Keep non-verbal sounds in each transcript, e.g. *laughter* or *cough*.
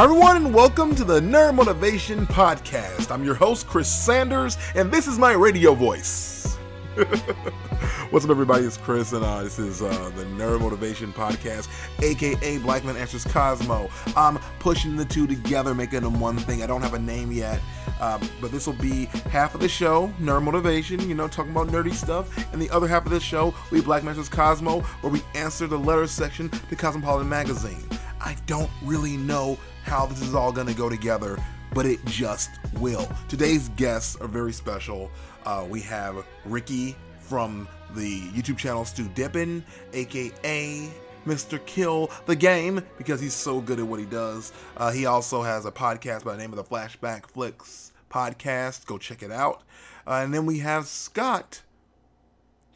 Hi, everyone, and welcome to the Nerd Motivation Podcast. I'm your host, Chris Sanders, and this is my radio voice. *laughs* What's up, everybody? It's Chris, and uh, this is uh, the Nerd Motivation Podcast, aka Black Man Answers Cosmo. I'm pushing the two together, making them one thing. I don't have a name yet, um, but this will be half of the show, Nerd Motivation, you know, talking about nerdy stuff, and the other half of the show be Black Man Answers Cosmo, where we answer the letter section to Cosmopolitan Magazine. I don't really know how this is all going to go together, but it just will. Today's guests are very special. Uh, we have Ricky from the YouTube channel Stu Dippin, aka Mr. Kill the Game, because he's so good at what he does. Uh, he also has a podcast by the name of the Flashback Flicks podcast. Go check it out. Uh, and then we have Scott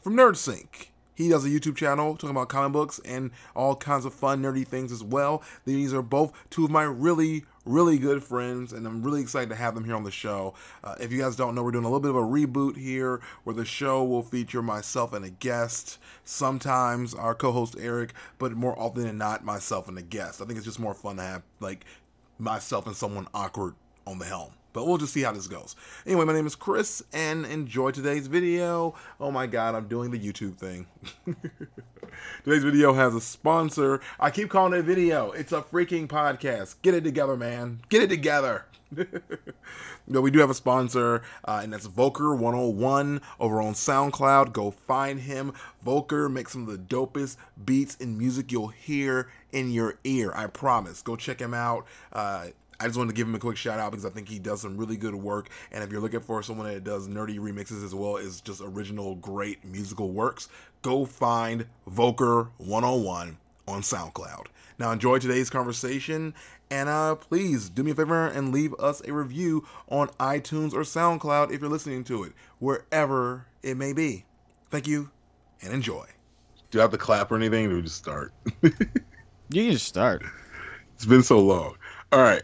from NerdSync. He does a YouTube channel talking about comic books and all kinds of fun, nerdy things as well. These are both two of my really, really good friends, and I'm really excited to have them here on the show. Uh, if you guys don't know, we're doing a little bit of a reboot here where the show will feature myself and a guest, sometimes our co host Eric, but more often than not, myself and a guest. I think it's just more fun to have like myself and someone awkward on the helm but we'll just see how this goes. Anyway, my name is Chris, and enjoy today's video. Oh my god, I'm doing the YouTube thing. *laughs* today's video has a sponsor. I keep calling it a video. It's a freaking podcast. Get it together, man. Get it together. *laughs* no, we do have a sponsor, uh, and that's Volker 101 over on SoundCloud. Go find him. Volker makes some of the dopest beats and music you'll hear in your ear. I promise. Go check him out. Uh, I just wanted to give him a quick shout out because I think he does some really good work. And if you're looking for someone that does nerdy remixes as well as just original great musical works, go find Volker 101 on SoundCloud. Now enjoy today's conversation and uh, please do me a favor and leave us a review on iTunes or SoundCloud if you're listening to it, wherever it may be. Thank you and enjoy. Do I have to clap or anything? Or do we just start? *laughs* you can just start. It's been so long. All right.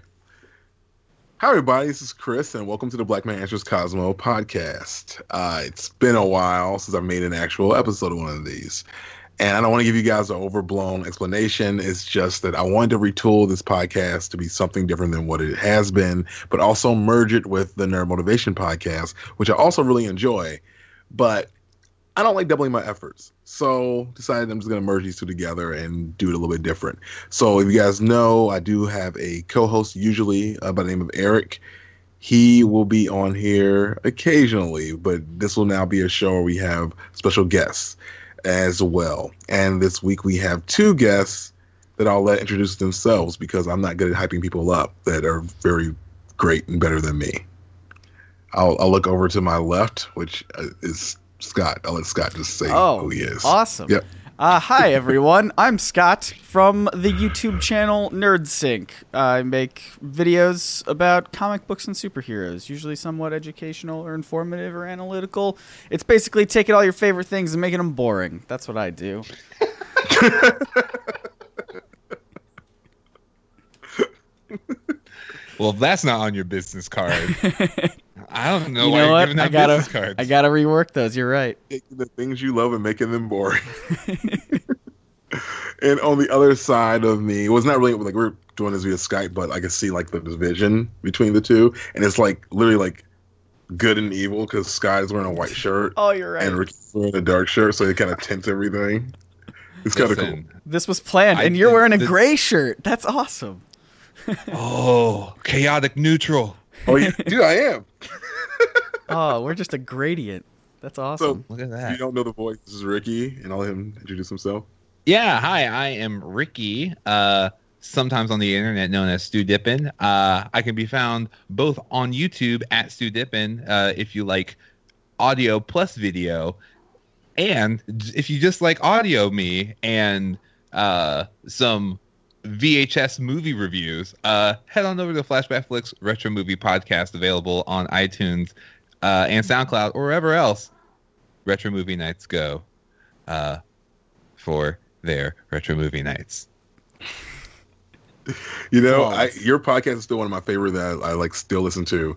Hi, everybody. This is Chris, and welcome to the Black Man Answers Cosmo podcast. Uh, it's been a while since I made an actual episode of one of these. And I don't want to give you guys an overblown explanation. It's just that I wanted to retool this podcast to be something different than what it has been, but also merge it with the Nerd Motivation podcast, which I also really enjoy. But I don't like doubling my efforts. So decided I'm just gonna merge these two together and do it a little bit different. So if you guys know, I do have a co-host usually uh, by the name of Eric. He will be on here occasionally, but this will now be a show where we have special guests as well. And this week we have two guests that I'll let introduce themselves because I'm not good at hyping people up that are very great and better than me. I'll, I'll look over to my left, which uh, is Scott. I'll let Scott just say oh, who he is. Awesome. Yep. Uh, hi, everyone. *laughs* I'm Scott from the YouTube channel NerdSync. I make videos about comic books and superheroes, usually somewhat educational or informative or analytical. It's basically taking all your favorite things and making them boring. That's what I do. *laughs* *laughs* well, that's not on your business card. I don't know you why know you're what? giving I gotta, business cards. I gotta rework those. You're right. *laughs* Taking the things you love and making them boring. *laughs* and on the other side of me, it was not really like we're doing this via Skype, but I can see like the division between the two, and it's like literally like good and evil because Sky's wearing a white shirt *laughs* Oh, you're right. and Ricky's wearing a dark shirt, so it kind of tints everything. It's kind of cool. This was planned, I and you're wearing a this- gray shirt. That's awesome. Oh, chaotic neutral. Oh, yeah, *laughs* dude, I am. Oh, we're just a gradient. That's awesome. Look at that. you don't know the voice, this is Ricky, and I'll let him introduce himself. Yeah, hi, I am Ricky, uh, sometimes on the internet known as Stu Dippin. Uh, I can be found both on YouTube at Stu Dippin uh, if you like audio plus video, and if you just like audio me and uh, some VHS movie reviews, uh, head on over to Flashback Flicks Retro Movie Podcast, available on iTunes uh, and SoundCloud or wherever else Retro Movie Nights go uh, for their retro movie nights. You know, I, your podcast is still one of my favorite that I, I like still listen to,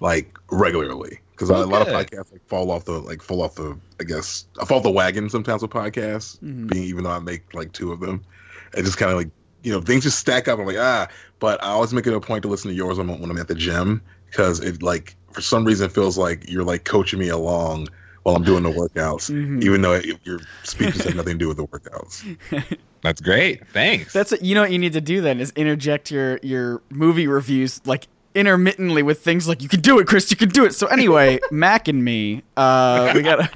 like regularly. Because a lot of podcasts like fall off the like fall off the I guess I fall off the wagon sometimes with podcasts. Mhm. Being even though I make like two of them, it just kind of like you know things just stack up. I'm like ah, but I always make it a point to listen to yours when, I'm- when I'm at the gym because it like for some reason feels like you're like coaching me along while I'm doing the workouts, Mhm. even though it, your speeches have nothing to do with the workouts. *laughs* That's great. Thanks. That's you know what you need to do then is interject your your movie reviews like intermittently with things like you can do it, Chris, you can do it. So anyway, *laughs* Mac and me, uh, we got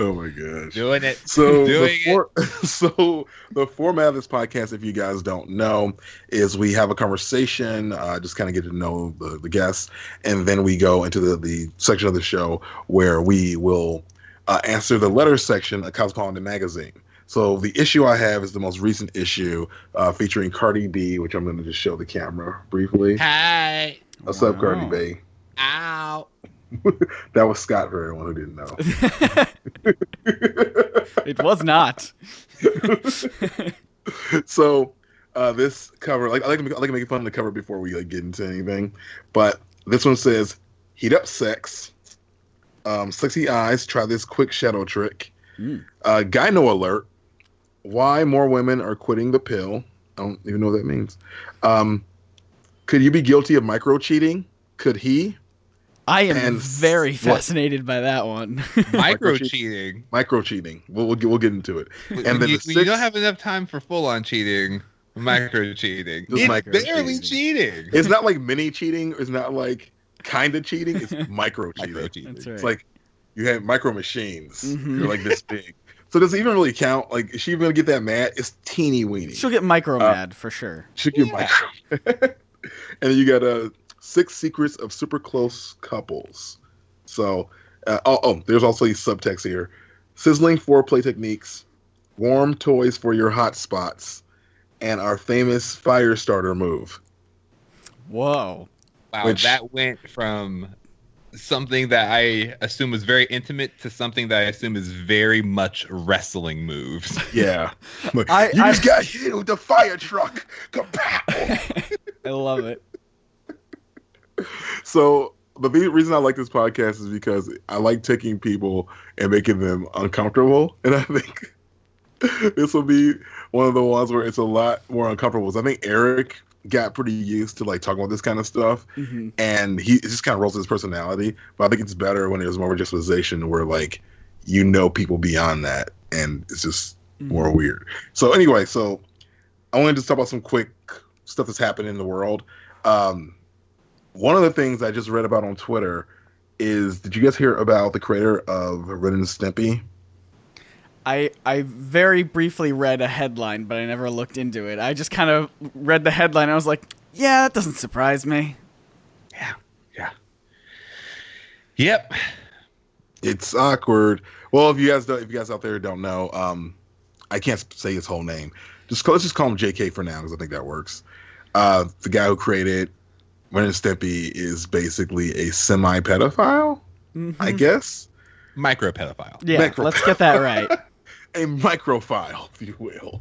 Oh my gosh. doing it. So *laughs* the, doing it. *laughs* so the format of this podcast, if you guys don't know, is we have a conversation, uh, just kind of get to know the, the guests, and then we go into the, the section of the show where we will uh, answer the letter section of Cosmopolitan magazine. So the issue I have is the most recent issue uh, featuring Cardi B, which I'm going to just show the camera briefly. Hi. What's up, Cardi B? Ow. *laughs* That was Scott for everyone who didn't know. *laughs* it was not. *laughs* so uh, this cover, like I like to make, I like to make fun of the cover before we like get into anything, but this one says "Heat up sex." Um, sexy eyes. Try this quick shadow trick. Mm. Uh, gyno alert. Why more women are quitting the pill? I don't even know what that means. Um, could you be guilty of micro cheating? Could he? I am And very what? fascinated by that one. *laughs* micro cheating. Micro cheating. We'll we'll get, we'll get into it. When, And then you, the when you don't have enough time for full on cheating, micro cheating. It's micro barely cheating. It's not like mini cheating. It's not like kind of cheating. It's *laughs* micro cheating. Micro cheating. That's right. It's like you have micro machines. Mhm. They're like this big. So does it even really count? Like, is she even gonna get that mad? It's teeny weeny. She'll get micro Uh, mad for sure. She'll get Yeah. micro. *laughs* and then you got uh, six secrets of super close couples. So, uh, oh, oh, there's also these subtext here: sizzling foreplay techniques, warm toys for your hot spots, and our famous fire starter move. Whoa. Wow, Which- that went from something that I assume was very intimate to something that I assume is very much wrestling moves. *laughs* Yeah, Like, I- you I- just got hit with the fire truck. Kapow! *laughs* I love it. So the reason I like this podcast is because I like taking people and making them uncomfortable, and I think *laughs* this will be one of the ones where it's a lot more uncomfortable. So I think Eric got pretty used to like talking about this kind of stuff, Mhm. and he it just kind of rolls his personality. But I think it's better when there's more of a justification where like you know people beyond that, and it's just more weird. So anyway, so I wanted to talk about some quick stuff that's happened in the world. Um, one of the things I just read about on Twitter is did you guys hear about the creator of Ren and Stimpy? I I very briefly read a headline, but I never looked into it. I just kind of read the headline. I was like, yeah, that doesn't surprise me. yeah, yeah. Yep. It's awkward. Well, if you guys don't, if you guys out there don't know, um, I can't say his whole name. Just let's just call him J.K. for now because I think that works. Uh, the guy who created Ren and Stimpy is basically a semi-pedophile, I Mhm. guess. Micro pedophile. Yeah, Macro- let's get that right. *laughs* a microfile, if you will.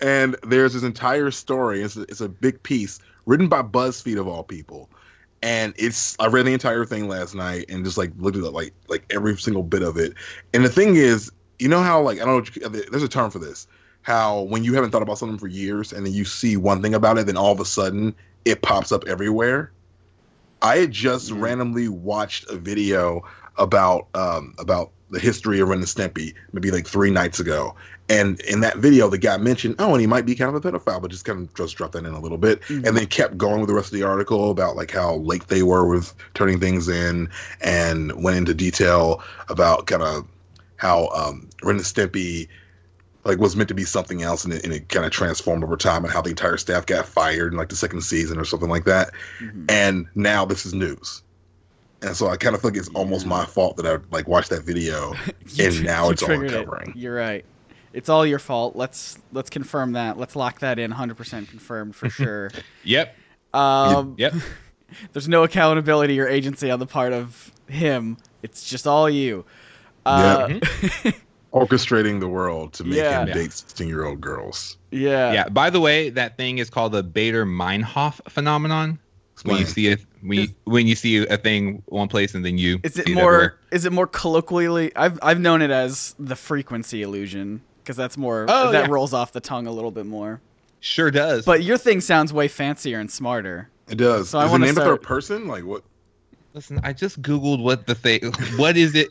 And there's this entire story. It's a, it's a big piece written by BuzzFeed of all people, and it's I read the entire thing last night and just like looked at it, like like every single bit of it. And the thing is, you know how like I don't know, what you, there's a term for this. How when you haven't thought about something for years and then you see one thing about it, then all of a sudden it pops up everywhere. I had just Mhm. randomly watched a video about um about the history of Ren and Stimpy maybe like three nights ago. And in that video, the guy mentioned, oh, and he might be kind of a pedophile, but just kind of just dropped that in a little bit, Mhm. and then kept going with the rest of the article about like how late they were with turning things in, and went into detail about kind of how um, Ren and Stimpy like was meant to be something else, and it, and it kind of transformed over time, and how the entire staff got fired in like the second season or something like that. Mhm. And now this is news. And so I kind of think it's almost my fault that I like watched that video *laughs* and tr- now it's all triggered it. You're right. It's all your fault. Let's let's confirm that. Let's lock that in. 100% confirmed for *laughs* sure. Yep. Um, Yep. *laughs* There's no accountability or agency on the part of him. It's just all you. Uh, orchestrating the world to make Yeah. him Yeah. date 16 year old girls. yeah. Yeah. By the way, that thing is called the Baader-Meinhof phenomenon. When you see it, when you, when you see a thing one place and then you Is it more? everywhere. Is it more colloquially? I've I've known it as the frequency illusion because that's more Oh, that yeah. rolls off the tongue a little bit more. Sure does. But your thing sounds way fancier and smarter. It does. So I Is it wanna named start- after a person? Like what? listen, I just googled what the thing. What is it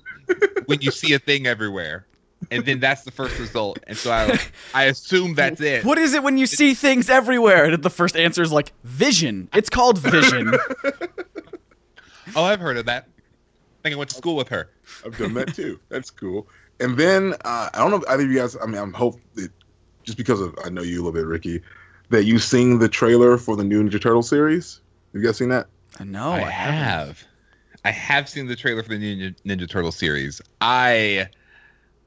when you see a thing everywhere, and then that's the first result. And so I, I assume that's it. What is it when you see things everywhere? And the first answer is like vision. It's called vision. *laughs* Oh, I've heard of that. I think I went to school with her. I've done that too. That's cool. And then uh, I don't know if either of you guys. I mean, I'm hope that just because of I know you a little bit, Ricky, that you've seen the trailer for the new Ninja Turtle series. Have you guys seen that? no, I, I, haven't. I have seen the trailer for the Ninja, Ninja Turtle series. I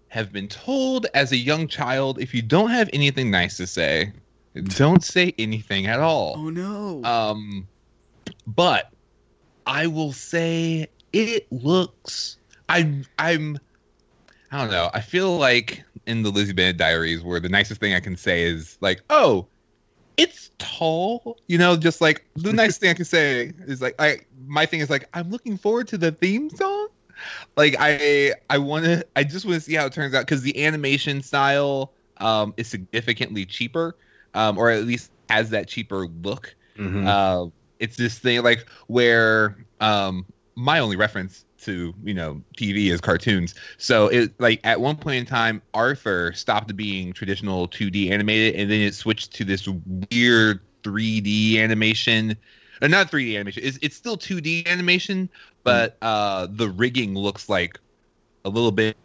have been told as a young child if you don't have anything nice to say, don't say anything at all. Oh no. Um, but I will say it looks. I I'm. I don't know. I feel like in the Lizzie Bennet Diaries, where the nicest thing I can say is like, "Oh, it's tall." You know, just like the nicest thing I can say is like, I my thing is like, I'm looking forward to the theme song. Like I I want to I just want to see how it turns out because the animation style um is significantly cheaper, um or at least has that cheaper look. Mm-hmm. Uh, it's this thing like where um, my only reference to you know TV is cartoons. So it like at one point in time, Arthur stopped being traditional 2D animated, and then it switched to this weird 3D animation. Uh, not 3D animation. It's, it's still 2D animation, but uh, the rigging looks like a little bit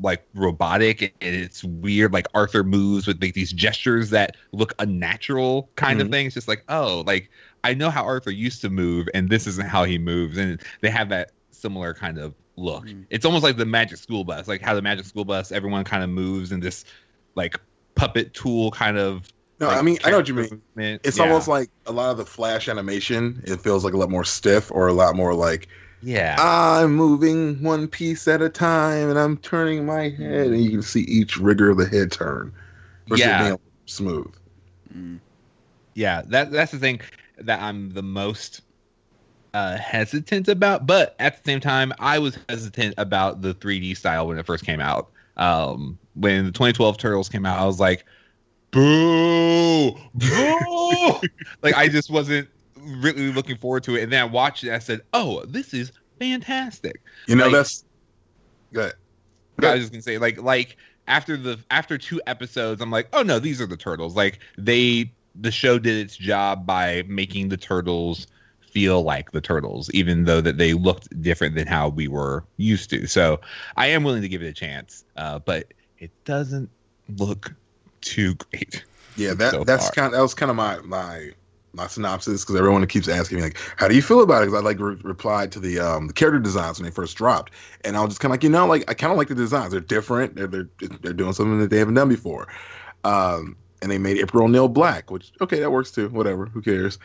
like robotic and it's weird like arthur moves with like these gestures that look unnatural kind of Mhm. thing it's just like oh like i know how arthur used to move and this isn't how he moves and they have that similar kind of look Mm. it's almost like the magic school bus like how the magic school bus everyone kind of moves in this like puppet tool kind of no, like, I mean I know what you mean. movement. It's Yeah. almost like a lot of the Flash animation. It feels like a lot more stiff, or a lot more like yeah I'm moving one piece at a time, and I'm turning my head, and you can see each rigor of the head turn. versus it Yeah. being smooth. Mm. yeah that that's the thing that i'm the most uh hesitant about but at the same time i was hesitant about the 3d style when it first came out um when the 2012 turtles came out i was like boo boo *laughs* like i just wasn't really looking forward to it and then i watched it i said oh this is fantastic You know Like- that's good. I was just gonna say, like, like after the after two episodes, I'm like, oh no, these are the turtles. Like they, the show did its job by making the turtles feel like the turtles, even though that they looked different than how we were used to. So I am willing to give it a chance, uh, but it doesn't look too great. Yeah, that so that's kind. That was kind of my my my synopsis because everyone keeps asking me like, "How do you feel about it?" Because I like re- replied to the um the character designs when they first dropped, and I was just kind of like, you know, like I kind of like the designs. They're different. They're they're they're doing something that they haven't done before. Um, and they made April O'Neil black, which okay, that works too. Whatever, who cares?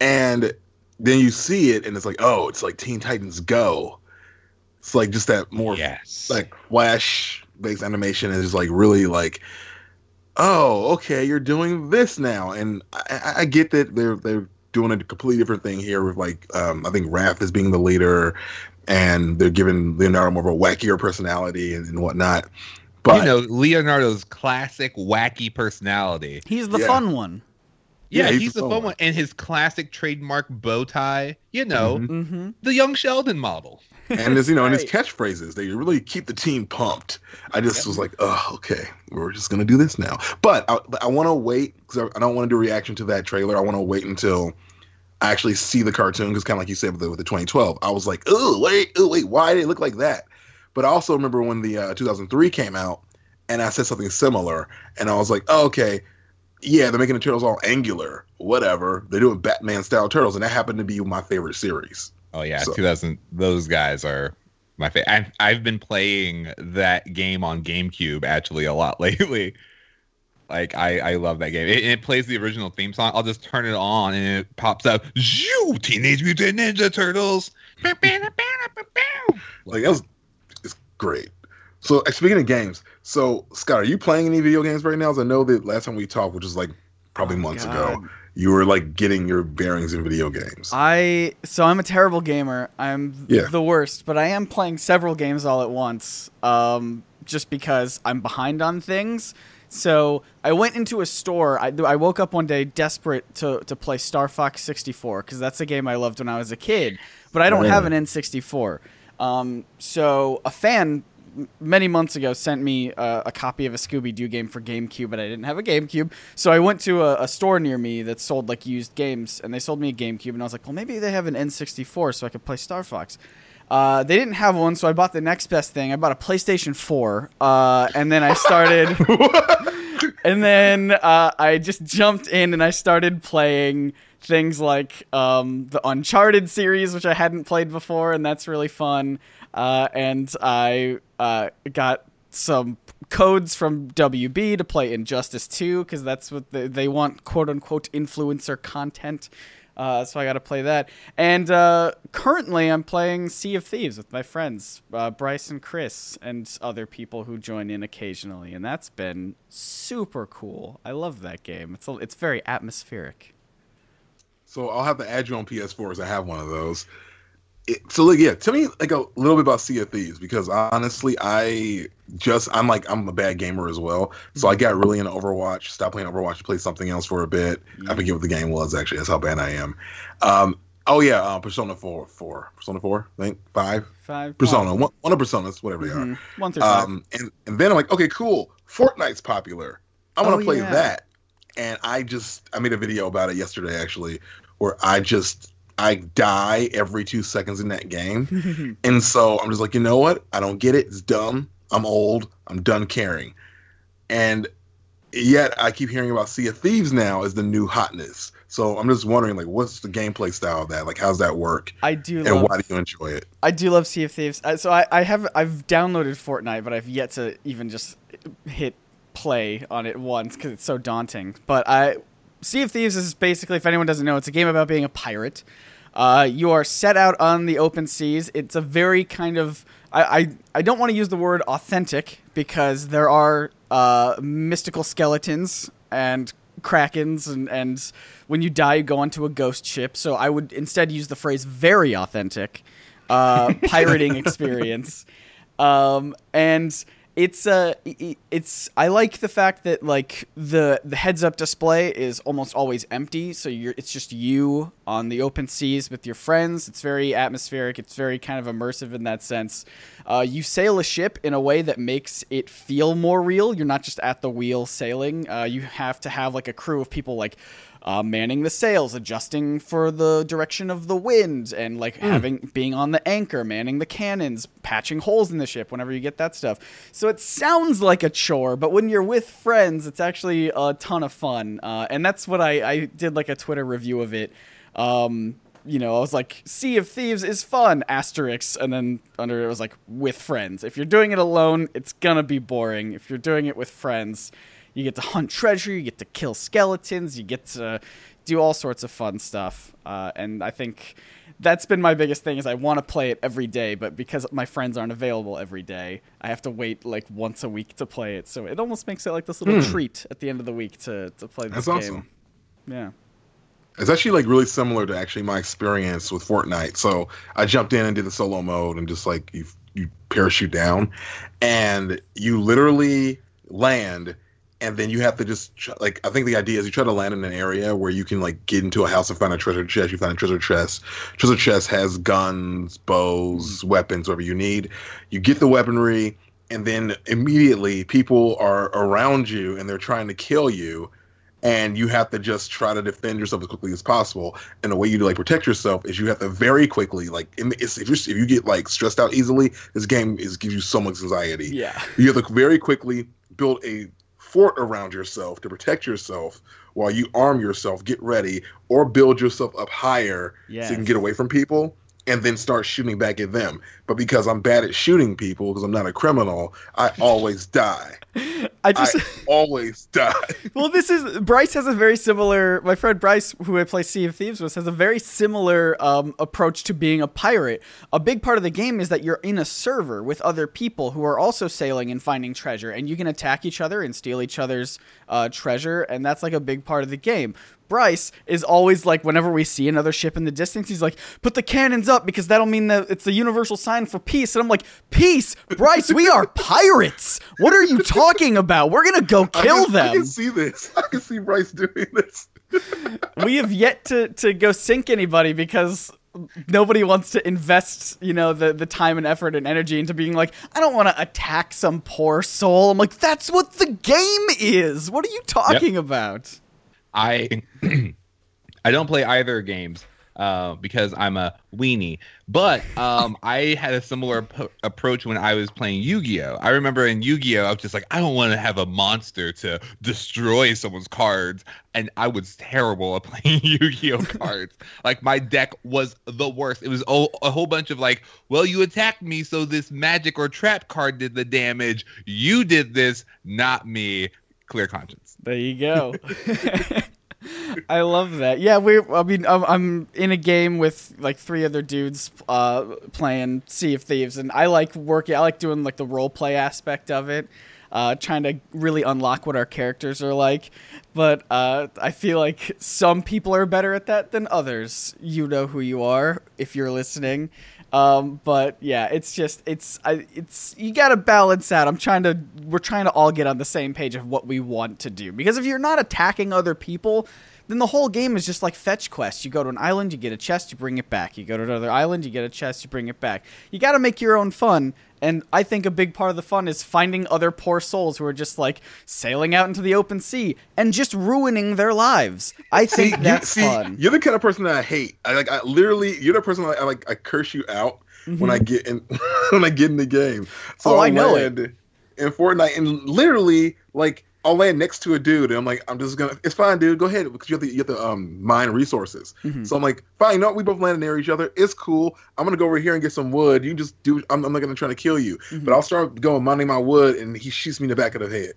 And then you see it, and it's like, oh, it's like Teen Titans Go. It's like just that more Yes, like flash based animation is like really like oh okay you're doing this now and I, I- I get that they're they're doing a completely different thing here with like um, I think Raph is being the leader and they're giving Leonardo more of a wackier personality and, and whatnot but you know Leonardo's classic wacky personality. He's the Yeah. fun one. Yeah, Yeah, he's, he's the the fun fun one, and his classic trademark bow tie. You know, Mhm. Mm-hmm. the young Sheldon model. And his you know and his Right. catchphrases they really keep the team pumped. I just was like oh okay we're just gonna do this now. But i, I want to wait because I, I don't want to do a reaction to that trailer. I want to wait until i actually see the cartoon because kind of like you said with the, with the 2012 i was like oh wait oh wait why did it look like that? But i also remember when the uh, 2003 came out and i said something similar and i was like oh, okay yeah they're making the turtles all angular whatever. They're doing batman style turtles and that happened to be my favorite series Oh yeah, So- 2000. Those guys are my favorite. I've, I've been playing that game on GameCube actually a lot *laughs* lately. Like I, I love that game. It, it plays the original theme song. I'll just turn it on and it pops up. Zoo Teenage Mutant Ninja Turtles. Like that was it's great. So uh, speaking of games, so Scott, are you playing any video games right now? As I know that last time we talked, which was like probably Oh, months God. ago, you were like getting your bearings in video games. I so I'm a terrible gamer. I'm Yeah. the worst, but I am playing several games all at once. Um, just because I'm behind on things. So I went into a store. I, I woke up one day desperate to, to play Star Fox 64 because that's a game I loved when I was a kid, but I don't have an N64. Um, so a fan many months ago sent me uh, a copy of a Scooby Doo game for GameCube, but I didn't have a GameCube. So I went to a, a store near me that sold like used games, and they sold me a GameCube, and I was like, well, maybe they have an N64 so I could play Star Fox. Uh, they didn't have one, so I bought the next best thing. I bought a PlayStation 4, uh, and then I started. *laughs* *laughs* and then uh, I just jumped in and I started playing things like um, the Uncharted series, which I hadn't played before, and that's really fun. Uh, and I uh, got some codes from WB to play Injustice 2 because that's what they, they want quote unquote influencer content. Uh, so I got to play that. And uh, currently, I'm playing Sea of Thieves with my friends, uh, Bryce and Chris, and other people who join in occasionally. And that's been super cool. I love that game. It's a, it's very atmospheric. So I'll have to add you on PS4 because I have one of those. It, so like yeah, tell me like a little bit about Sea of Thieves because honestly, I just I'm like I'm a bad gamer as well. So I got really into Overwatch, stopped playing Overwatch, to play something else for a bit. I forget what the game was actually. That's how bad I am. Um, oh yeah, uh, Persona Four, Four, Persona Four, I think five. Five Persona, one, one of Personas, whatever they are. Mhm. One through five. Um, and, and then I'm like, okay, cool. Fortnite's popular. I want to Oh, play yeah. that. And I just, I made a video about it yesterday, actually, where I just, I die every two seconds in that game. *laughs* and so I'm just like, you know what? I don't get it. It's dumb. I'm old. I'm done caring. And yet I keep hearing about Sea of Thieves now as the new hotness. So I'm just wondering, like, what's the gameplay style of that? Like, how's that work? I do And love why do you enjoy it? I do love Sea of Thieves. So I, I have I've downloaded Fortnite, but I've yet to even just hit play on it once because it's so daunting. But I Sea of Thieves is basically, if anyone doesn't know, it's a game about being a pirate. Uh, you are set out on the open seas. It's a very kind of I I, I don't want to use the word authentic because there are uh, mystical skeletons and krakens and, and when you die you go onto a ghost ship so i would instead use the phrase very authentic uh, pirating *laughs* experience um, and it's uh it's I like the fact that like the the heads up display is almost always empty, so you're it's just you on the open seas with your friends. It's very atmospheric. It's very kind of immersive in that sense. Uh, you sail a ship in a way that makes it feel more real. You're not just at the wheel sailing. Uh, you have to have like a crew of people like uh, manning the sails, adjusting for the direction of the wind, and like having being on the anchor, manning the cannons, patching holes in the ship whenever you get that stuff. So it sounds like a chore, but when you're with friends, it's actually a ton of fun. Uh, and that's what I, I did like a Twitter review of it. Um, you know, I was like, Sea of Thieves is fun, asterisk, and then under it was like, with friends. If you're doing it alone, it's gonna be boring. If you're doing it with friends, you get to hunt treasure, you get to kill skeletons, you get to do all sorts of fun stuff. Uh, and I think that's been my biggest thing is I want to play it every day, but because my friends aren't available every day, I have to wait like once a week to play it. So it almost makes it like this little treat at the end of the week to, to play this game. That's game. awesome. Yeah. It's actually like really similar to actually my experience with Fortnite. So I jumped in and did the solo mode and just like you you parachute down, and you literally land, and then you have to just like I think the idea is you try to land in an area where you can like get into a house and find a treasure chest. You find a treasure chest. Treasure chest has guns, bows, mm-hmm. weapons, whatever you need. You get the weaponry, and then immediately people are around you and they're trying to kill you and you have to just try to defend yourself as quickly as possible. And the way you like protect yourself is you have to very quickly like it's, if you if you get like stressed out easily, this game is gives you so much anxiety. Yeah. You have to very quickly build a fort around yourself to protect yourself while you arm yourself, get ready, or build yourself up higher so you can get away from people. And then start shooting back at them. But because I'm bad at shooting people, because I'm not a criminal, I *laughs* always die. I just I *laughs* always die. well, this is Bryce has a very similar. My friend Bryce, who I play Sea of Thieves with, has a very similar um, approach to being a pirate. A big part of the game is that you're in a server with other people who are also sailing and finding treasure, and you can attack each other and steal each other's uh, treasure, and that's like a big part of the game. Bryce is always like, whenever we see another ship in the distance, he's like, put the cannons up because that'll mean that it's the universal sign for peace. And I'm like, peace, Bryce, we are pirates. What are you talking about? We're gonna go I kill them. I can see this. I can see Bryce doing this. *laughs* we have yet to to go sink anybody because nobody wants to invest, you know, the the time and effort and energy into being like, I don't want to attack some poor soul. I'm like, that's what the game is. What are you talking about? I *clears throat* I don't play either games uh, because I'm a weenie. But um, I had a similar p- approach when I was playing Yu-Gi-Oh. I remember in Yu-Gi-Oh, I was just like, I don't want to have a monster to destroy someone's cards, and I was terrible at *laughs* playing Yu-Gi-Oh cards. like my deck was the worst. It was a, a whole bunch of like, well, you attacked me, so this magic or trap card did the damage. You did this, not me. Clear conscience. There you go. *laughs* *laughs* I love that. Yeah, we. I mean, I'm, in a game with like three other dudes uh, playing Sea of Thieves, and I like working. I like doing like the role play aspect of it, uh, trying to really unlock what our characters are like. But uh, I feel like some people are better at that than others. You know who you are if you're listening. Um, but yeah, it's just it's I, it's you got to balance out. I'm trying to we're trying to all get on the same page of what we want to do because if you're not attacking other people, then the whole game is just like fetch quests. You go to an island, you get a chest, you bring it back. You go to another island, you get a chest, you bring it back. You got to make your own fun. And I think a big part of the fun is finding other poor souls who are just like sailing out into the open sea and just ruining their lives. I think you- that's see, fun. You're the kind of person that I hate. I like. I literally, you're the person that I like. I curse you out when I get in *laughs* when I get in the game. So Mm-hmm. Oh, I know land in Fortnite, and literally, like, I'll land next to a dude, and I'm like, I'm just gonna. It's fine, dude. Go ahead because you have to. You have to um mine resources. Mhm. So I'm like, fine. You know what? We both landed near each other. It's cool. I'm gonna go over here and get some wood. You just do. I'm, I'm not gonna try to kill you, Mhm. but I'll start going mining my wood, and he shoots me in the back of the head.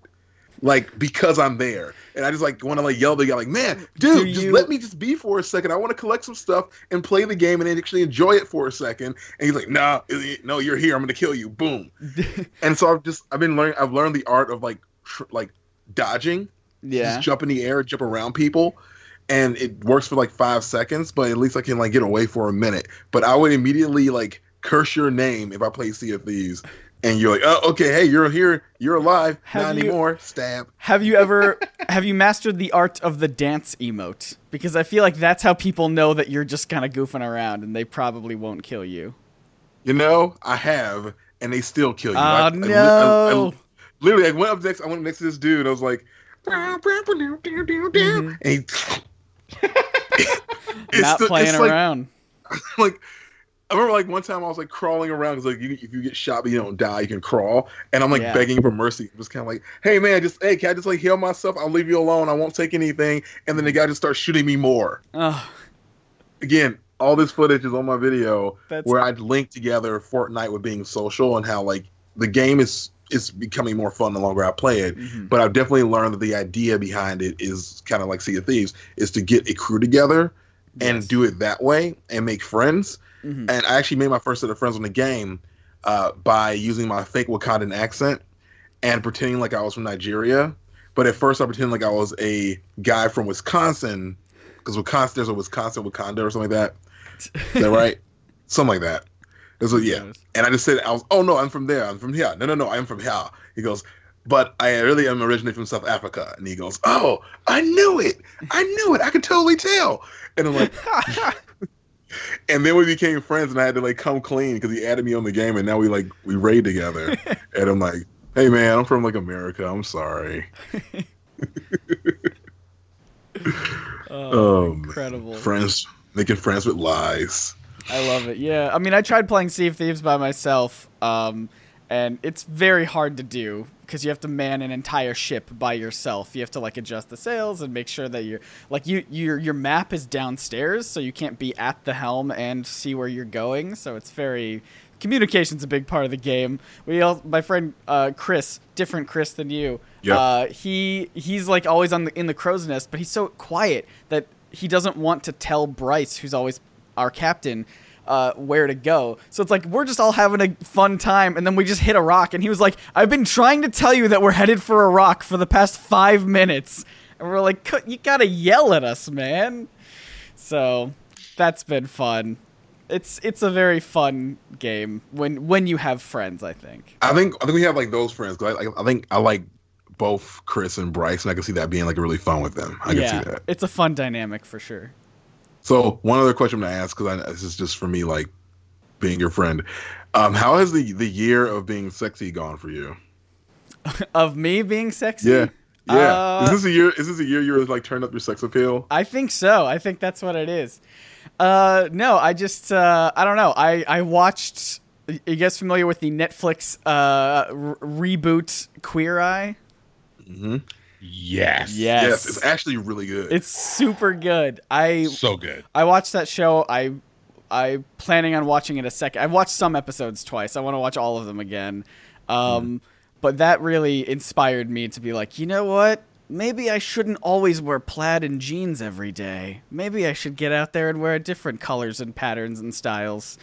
Like because I'm there, and I just like want to like yell at the guy, like, "Man, dude, Do just you- let me just be for a second. I want to collect some stuff and play the game and actually enjoy it for a second. And he's like, "Nah, no, you're here. I'm gonna kill you." Boom. *laughs* and so I've just I've been learning. I've learned the art of like tr- like dodging, yeah. just jump in the air, jump around people, and it works for like five seconds. But at least I can like get away for a minute. But I would immediately like curse your name if I play Sea of Thieves. And you're like, oh, okay, hey, you're here, you're alive, Have not you- anymore. Stab. Have you ever *laughs* have you mastered the art of the dance emote? Because I feel like that's how people know that you're just kind of goofing around and they probably won't kill you. You know, I have, and they still kill you. Oh I, no. I- I- literally, I went up next. I went next to this dude. I was like, *laughs* Mhm. and he. *laughs* It's Not the- playing it's like, around. *laughs* like I remember like one time I was like crawling around because like you, if you get shot but you don't die you can crawl and I'm like Yeah. begging for mercy just kind of like hey man just hey can I just like heal myself I'll leave you alone I won't take anything and then the guy just starts shooting me more Oh, again all this footage is on my video that's where I'd link together Fortnite with being social and how like the game is is becoming more fun the longer I play it Mhm. but I've definitely learned that the idea behind it is kind of like Sea of Thieves is to get a crew together and do it that way and make friends Mhm. and I actually made my first set of friends on the game uh, by using my fake Wakandan accent and pretending like I was from Nigeria. But at first, I pretended like I was a guy from Wisconsin because Wisconsin, there's a Wisconsin Wakanda or something like that. Is that *laughs* right? something like that. That's what, yeah. And I just said, I was, oh no, I'm from there. I'm from here. No, no, no, I'm from here. He goes, but I really am originally from South Africa. And he goes, oh, I knew it. I knew it. I could totally tell. And I'm like, *laughs* and then we became friends, and I had to like come clean because he added me on the game, and now we like we raid together. *laughs* and I'm like, hey man, I'm from like America. I'm sorry. *laughs* oh, Um, incredible. Friends making friends with lies. I love it. Yeah. I mean, I tried playing Sea of Thieves by myself, um, and it's very hard to do because you have to man an entire ship by yourself. You have to like adjust the sails and make sure that you're like you your your map is downstairs, so you can't be at the helm and see where you're going. So it's very communication's a big part of the game. We all, my friend uh, Chris, different Chris than you. Yeah. Uh, he he's like always on the in the crow's nest, but he's so quiet that he doesn't want to tell Bryce, who's always our captain, uh, where to go. So it's like we're just all having a fun time, and then we just hit a rock, and he was like, "I've been trying to tell you that we're headed for a rock for the past five minutes." And we're like, "Co- you gotta yell at us, man. So that's been fun. It's it's a very fun game when when you have friends. I think. I think I think we have like those friends. 'cause I, I, I think I like both Chris and Bryce, and I can see that being like really fun with them. I yeah, can see that. it's a fun dynamic for sure. So one other question I'm gonna ask because this is just for me, like being your friend. Um, how has the the year of being sexy gone for you? *laughs* Of me being sexy. Yeah, yeah. Uh, is this a year? Is this a year you're like turned up your sex appeal? I think so. I think that's what it is. Uh, no, I just uh, I don't know. I I watched. You guys familiar with the Netflix uh, r- reboot Queer Eye? Mm-hmm. Yes. Yes. Yes, it's actually really good. It's super good. I So good. I watched that show. I I planning on watching it a second. I've watched some episodes twice. I want to watch all of them again. Um, but that really inspired me to be like, you know what? Maybe I shouldn't always wear plaid and jeans every day. Maybe I should get out there and wear different colors and patterns and styles.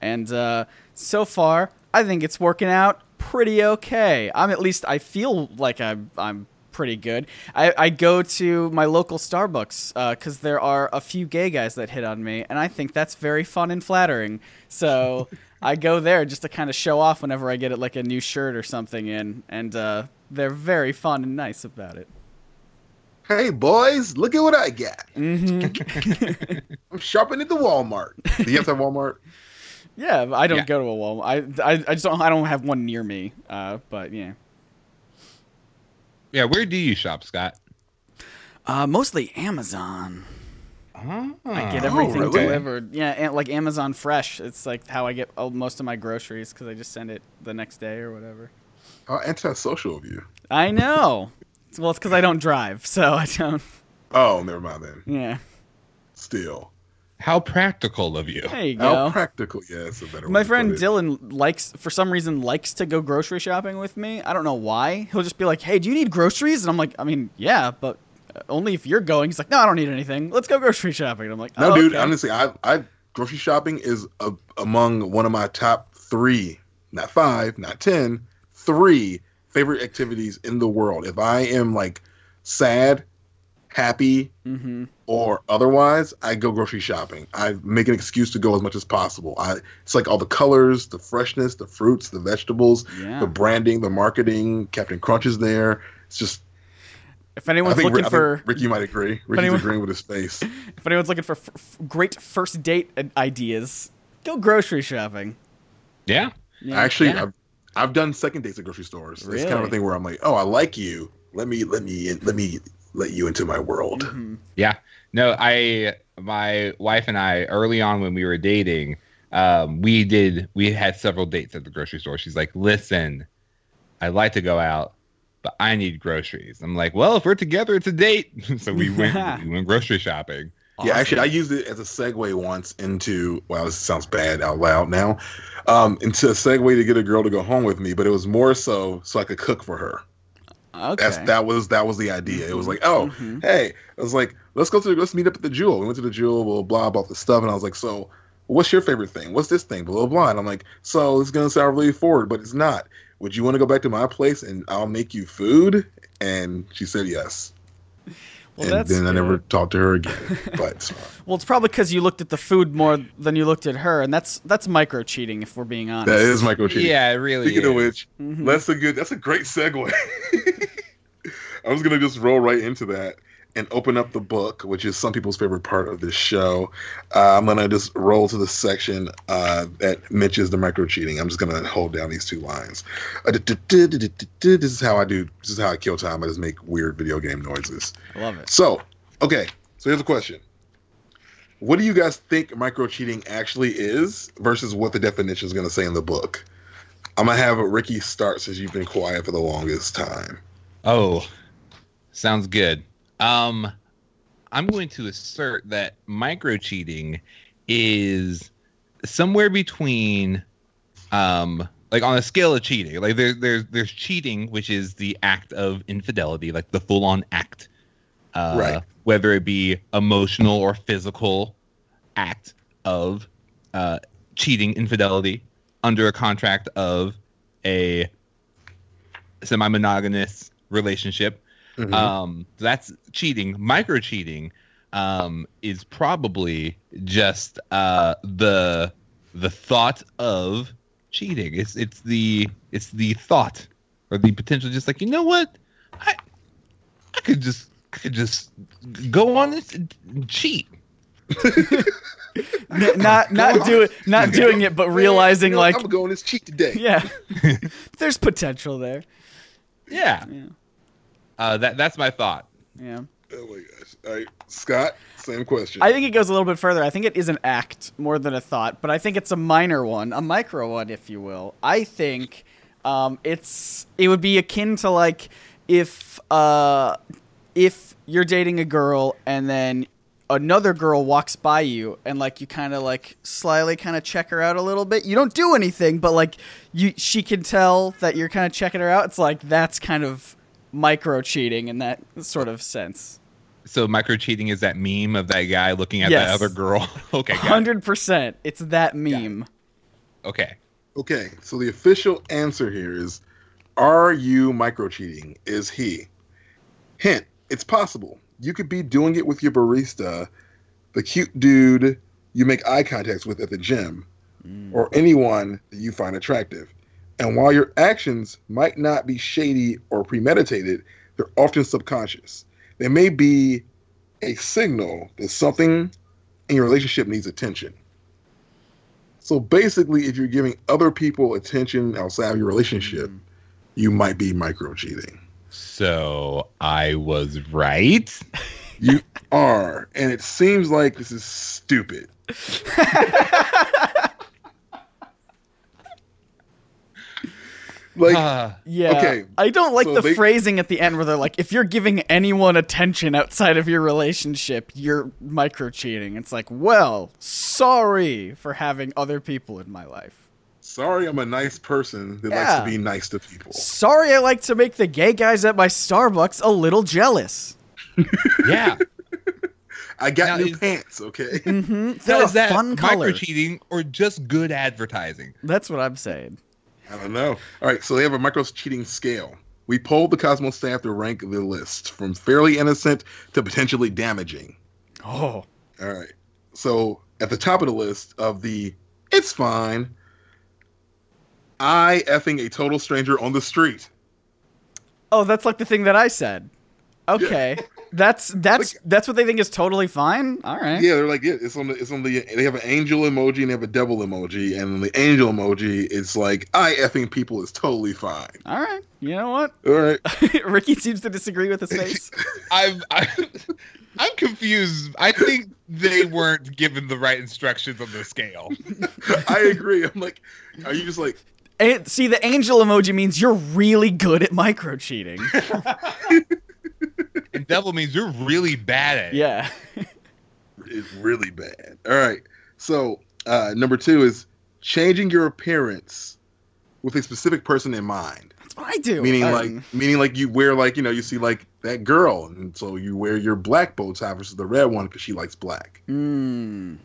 And uh, so far, I think it's working out pretty okay. I'm at least I feel like I'm I'm pretty good. I, I go to my local Starbucks because there are a few gay guys that hit on me, and I think that's very fun and flattering. So I go there just to kind of show off whenever I get it like a new shirt or something in, and uh, they're very fun and nice about it. hey boys, look at what I got. hmm *laughs* I'm shopping at the Walmart. Do you have to have Walmart? *laughs* yeah, I don't Yeah. go to a Walmart. I, I, I just don't I don't have one near me. Uh, but yeah, Yeah. Where do you shop, Scott? uh, mostly Amazon. Oh, I get Oh, everything really? delivered. Yeah, and like Amazon Fresh. It's like how I get most of my groceries because I just send it the next day or whatever. How antisocial of you. I know. Well, it's because I don't drive, so I don't. Oh, never mind then. Yeah. Still, How practical of you. There you how practical? Yeah, it's a better. My to friend. Dylan likes, for some reason, likes to go grocery shopping with me. I don't know why. He'll just be like, "Hey, do you need groceries?" And I'm like, "I mean, yeah, but only if you're going." He's like, "No, I don't need anything. Let's go grocery shopping." And I'm like, No, oh, dude. okay." Honestly, I, I grocery shopping is a, among one of my top three, not five, not ten, three favorite activities in the world. If I am like sad, happy, Mm-hmm. Or otherwise, I go grocery shopping. I make an excuse to go as much as possible. I it's like all the colors, the freshness, the fruits, the vegetables, Yeah. the branding, the marketing. Captain Crunch is there. It's just. If I anyone's think, looking I think for, Ricky might agree. Ricky's anyone- agreeing with his face. *laughs* if anyone's looking for f- f- great first date ideas, go grocery shopping. Yeah. Yeah. Actually, Yeah. I've, I've done second dates at grocery stores. Really? It's kind of a thing where I'm like, oh, I like you. Let me let me let me let you into my world. Mhm. Yeah. No, I my wife and I early on when we were dating, um, we did we had several dates at the grocery store. She's like, "Listen, I'd like to go out, but I need groceries." I'm like, "Well, if we're together, it's a date." *laughs* so we went *laughs* we went grocery shopping. Yeah, actually, I used it as a segue once into. Wow, this sounds bad out loud now. Um, into a segue to get a girl to go home with me, but it was more so so I could cook for her. Okay. That's that was that was the idea. It was like, oh, Mhm. hey, I was like, let's go to let's meet up at the Jewel. We went to the Jewel, blah blah blah, about the stuff, and I was like, so what's your favorite thing? What's this thing? Blah blah blah. And I'm like, so it's gonna sound really forward, but it's not. Would you want to go back to my place and I'll make you food? And she said yes. Well, and that's then I never talked to her again. *laughs* But Well, it's probably because you looked at the food more than you looked at her, and that's that's micro cheating, if we're being honest. that is micro cheating. Yeah, it really. Speaking of is. which, Mhm. that's a good. That's a great segue. *laughs* I was gonna just roll right into that and open up the book, which is some people's favorite part of this show. Uh, I'm gonna just roll to the section uh, that mentions the micro cheating. I'm just gonna hold down these two lines. Uh. This is how I do. This is how I kill time. I just make weird video game noises. I love it. So, okay. So here's a question. What do you guys think micro cheating actually is versus what the definition is going to say in the book? I'm going to have Ricky start since you've been quiet for the longest time. Oh, sounds good. Um, I'm going to assert that micro cheating is somewhere between, um, like on a scale of cheating. Like there, there's there's cheating, which is the act of infidelity, like the full on act, uh, Right. Whether it be emotional or physical act of uh, cheating, infidelity under a contract of a semi-monogamous relationship Mhm. Um, that's cheating. Micro cheating um, is probably just uh, the the thought of cheating. It's it's the it's the thought or the potential. Just like you know what, I I could just I could just go on this and cheat. *laughs* Not not do not doing it, but realizing You know, like I'm going this cheat today. yeah, *laughs* there's potential there. Yeah, Yeah, uh, that that's my thought. yeah. Oh my gosh. All right, Scott, same question. I think it goes a little bit further. I think it is an act more than a thought, but I think it's a minor one, a micro one, if you will. I think um, it's it would be akin to like if uh, if you're dating a girl and then another girl walks by you and like you kind of like slyly kind of check her out a little bit. You don't do anything, but like you she can tell that you're kind of checking her out. It's like that's kind of micro cheating in that sort of sense. So micro cheating is that meme of that guy looking at Yes. that other girl. *laughs* okay. Hundred percent. It's that meme. okay. Okay, so the official answer here is Are you micro cheating? Is he? Hint, it's possible. You could be doing it with your barista, the cute dude you make eye contact with at the gym, mm. or anyone that you find attractive. And while your actions might not be shady or premeditated, they're often subconscious. They may be a signal that something in your relationship needs attention. So basically, if you're giving other people attention outside of your relationship, mm-hmm. you might be micro cheating. So I was right. *laughs* You are, and it seems like this is stupid. *laughs* like, Ah, *laughs* Yeah. Okay, I don't like so the they- phrasing at the end where they're like, if you're giving anyone attention outside of your relationship, you're micro cheating. It's like, well, sorry for having other people in my life. sorry, I'm a nice person that likes Yeah. to be nice to people. Sorry, I like to make the gay guys at my Starbucks a little jealous. *laughs* yeah. *laughs* I got Now, new is- pants, okay? Mm-hmm. Now, They're is that fun micro color. cheating or just good advertising? That's what I'm saying. I don't know. All right, so they have a micro cheating scale. We polled the Cosmo's staff to rank the list from fairly innocent to potentially damaging. Oh. All right. So at the top of the list of the it's fine, I effing a total stranger on the street. Oh, that's like the thing that I said. Okay. *laughs* That's that's that's what they think is totally fine. All right. Yeah, they're like, yeah, it's on the it's on the they have an angel emoji and they have a devil emoji, and the angel emoji it's like I effing people is totally fine. All right. You know what? All right. *laughs* Ricky seems to disagree with his face. *laughs* I'm I'm, I'm confused. I think they weren't given the right instructions on the scale. *laughs* I agree. I'm like, are you just like And see, the angel emoji means you're really good at micro cheating. Devil means you're really bad at it. yeah. *laughs* it's really bad. All right. So uh, number two is changing your appearance with a specific person in mind. That's what I do. Meaning Um, like meaning like you wear like you know you see like that girl and so you wear your black bow tie versus the red one because she likes black. Mm,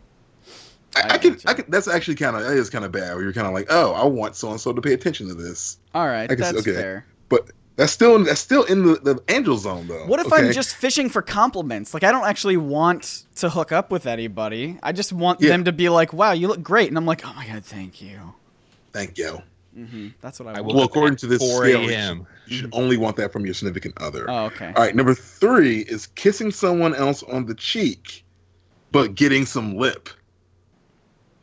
I, I I can. I can that's actually kind of that is kind of bad where you're kind of like oh I want so and so to pay attention to this all right. I can see- That's okay. fair. but that's still that's still in the, the angel zone though. What if okay? I'm just fishing for compliments? Like I don't actually want to hook up with anybody. I just want Yeah. them to be like, "Wow, you look great," and I'm like, "Oh my god, thank you." thank you. hmm That's what I, I want. will Well, according to this 4 scale, You should only want that from your significant other. Oh, okay. All right, number three is kissing someone else on the cheek, but getting some lip.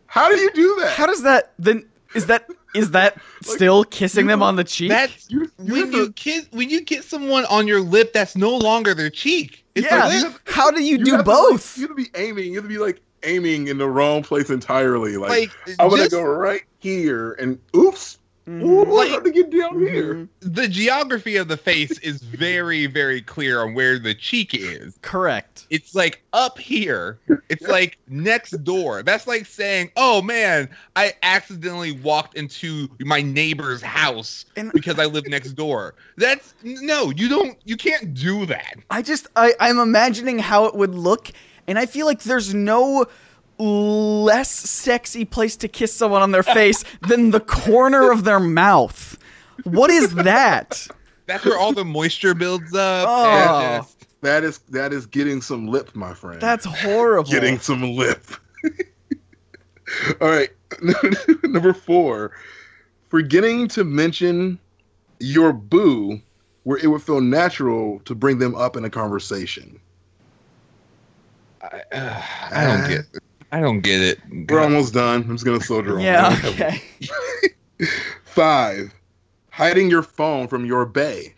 How do you do that? How does that then? Is that is that *laughs* still kissing them on the cheek? That's You- you when have you to- kiss when you get someone on your lip that's no longer their cheek. It's yeah. a lip. How do you, do have to, like, both? you have to be aiming. You have to be like aiming in the wrong place entirely. Like, Like I'm gonna go right here, and oops, Mhm. ooh, Like- I have to get down here. Mhm. the geography of the face is very very clear on where the cheek is. Correct. It's like up here. It's like next door. That's like saying, "Oh man, I accidentally walked into my neighbor's house And- because I live next door." That's no, you don't. You can't do that. I just I, I'm imagining how it would look, and I feel like there's no less sexy place to kiss someone on their face *laughs* than the corner of their mouth. What is that? *laughs* That's where all the moisture builds up. Oh. That is that is getting some lip, my friend. That's horrible. getting some lip. *laughs* All right, number four, forgetting to mention your boo, where it would feel natural to bring them up in a conversation. I, uh, I don't get. I don't get it. We're almost done. I'm just gonna soldier on. Yeah. *laughs* Okay. *laughs* Five, hiding your phone from your bay.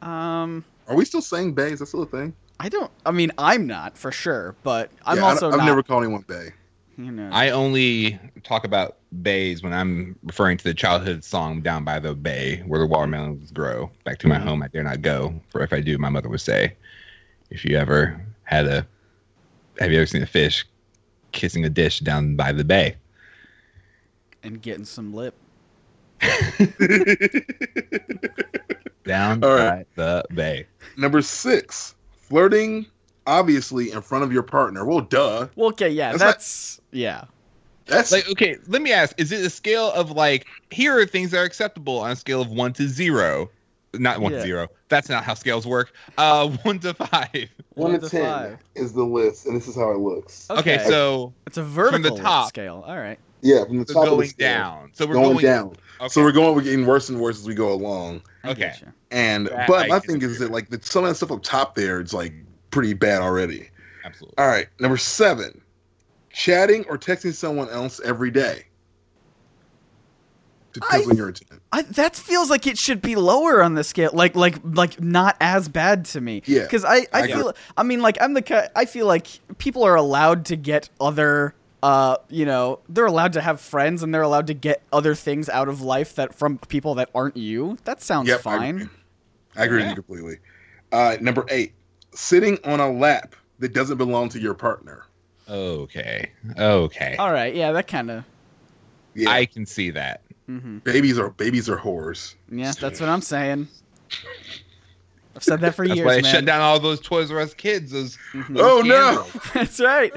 Um, Are we still saying bay? Is that still a thing? I don't. I mean, I'm not for sure, but I'm Yeah, also I've not. never called anyone bay. you know. I only talk about bays when I'm referring to the childhood song "Down by the Bay," where the watermelons grow. Back to my Mhm. home, I dare not go. For if I do, my mother would say, "If you ever had a, have you ever seen a fish kissing a dish down by the bay?" and getting some lip. *laughs* Down All right. by the bay. Number six, flirting obviously in front of your partner. Well, duh. Well, okay, yeah, That's not- that's yeah. That's Like, okay, let me ask: Is it a scale of like here are things that are acceptable on a scale of one to zero? Not one Yeah. to zero. That's not how scales work. Uh, *laughs* one to five. one, One to to ten five. is the list, and this is how it looks. Okay, Okay. so It's a vertical top. scale. All right. Yeah, from the so top of the going scale, down. So we're going, going, down. Okay. So we're going. We're getting worse and worse as we go along. Okay. And That but I my thing is that like the, some of that stuff up top there, it's like pretty bad already. Absolutely. All right, number seven, chatting or texting someone else every day. To I- your intent. I, that feels like it should be lower on the scale, like like like not as bad to me. Yeah, because I I I feel I mean like I'm the I feel like people are allowed to get other uh you know they're allowed to have friends and they're allowed to get other things out of life that from people that aren't you. That sounds Yep, I fine. agree. I agree Yeah. with you completely. Uh, number eight, sitting on a lap that doesn't belong to your partner. Okay. Okay. All right, yeah, that kind of. Yeah, I can see that. Hmm babies are babies are whores. Yeah, that's what I'm saying. I've said that for That's years, why they man. shut down all those Toys R Us kids. Those Mhm. Oh no, *laughs* *laughs* That's right.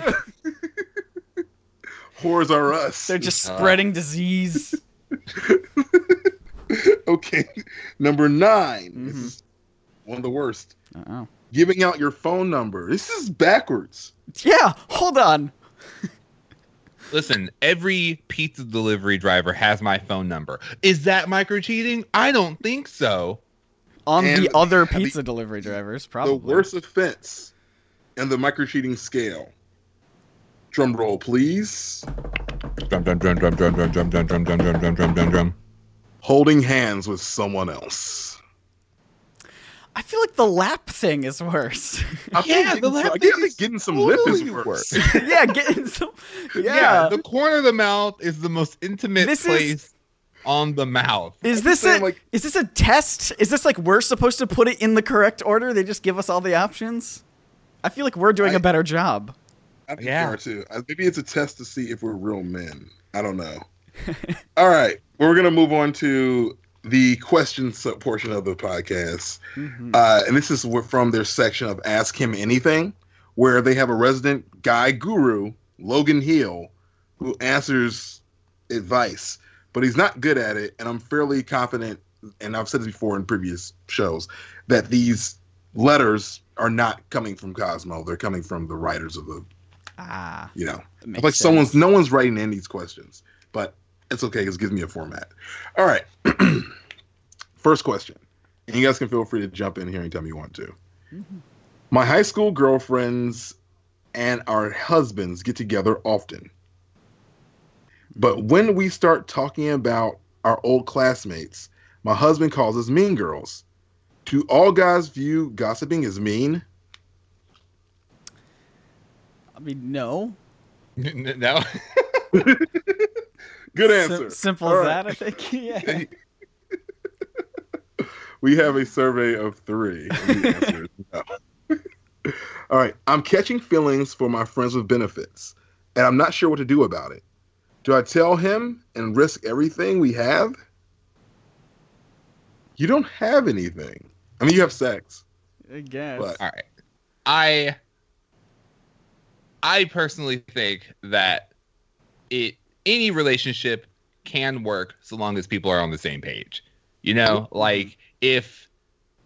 whores are us. They're just Uh. spreading disease. *laughs* okay. Number 9 This Mhm. is one of the worst. Oh. Giving out your phone number. This is backwards. Yeah, hold on. Listen, every pizza delivery driver has my phone number. Is that micro cheating? I don't think so. On And the other the- pizza delivery drivers, probably. The worst offense in the micro cheating scale. Drum roll, please. Drum drum drum drum drum drum drum drum drum drum drum drum drum drum drum. Holding hands with someone else. I feel like the lap thing is worse. I Yeah, the lap some- I thing think is getting some lip is totally worse. *laughs* yeah, getting some. Yeah. Yeah. the corner of the mouth is the most intimate This is- place on the mouth. is I'm this a like- is this a test? Is this like we're supposed to put it in the correct order? They just give us all the options. I feel like we're doing I- a better job. I think Yeah. we are too. Uh, Maybe it's a test to see if we're real men. I don't know. *laughs* All right, we're gonna move on to the questions portion of the podcast, Mhm. uh, and this is from their section of Ask Him Anything, where they have a resident guy guru, Logan Hill, who answers advice, but he's not good at it, and I'm fairly confident, and I've said this before in previous shows, that these letters are not coming from Cosmo; they're coming from the writers of the Ah, you know, like someone's no one's writing in these questions, but it's okay. Because it gives me a format. All right. *clears throat* First question, and you guys can feel free to jump in here anytime you want to. Mhm. My high school girlfriends and our husbands get together often, but when we start talking about our old classmates, my husband calls us mean girls. Do all guys view gossiping as mean? I mean, no. N- no. *laughs* *laughs* Good Sim- answer. simple All as right. that, I think. *laughs* Yeah. *laughs* We have a survey of three. and the answer is no. *laughs* All right. I'm catching feelings for my friends with benefits, and I'm not sure what to do about it. Do I tell him and risk everything we have? You don't have anything. I mean, you have sex. I guess. But- All right. I I personally think that it any relationship can work so long as people are on the same page. You know, like if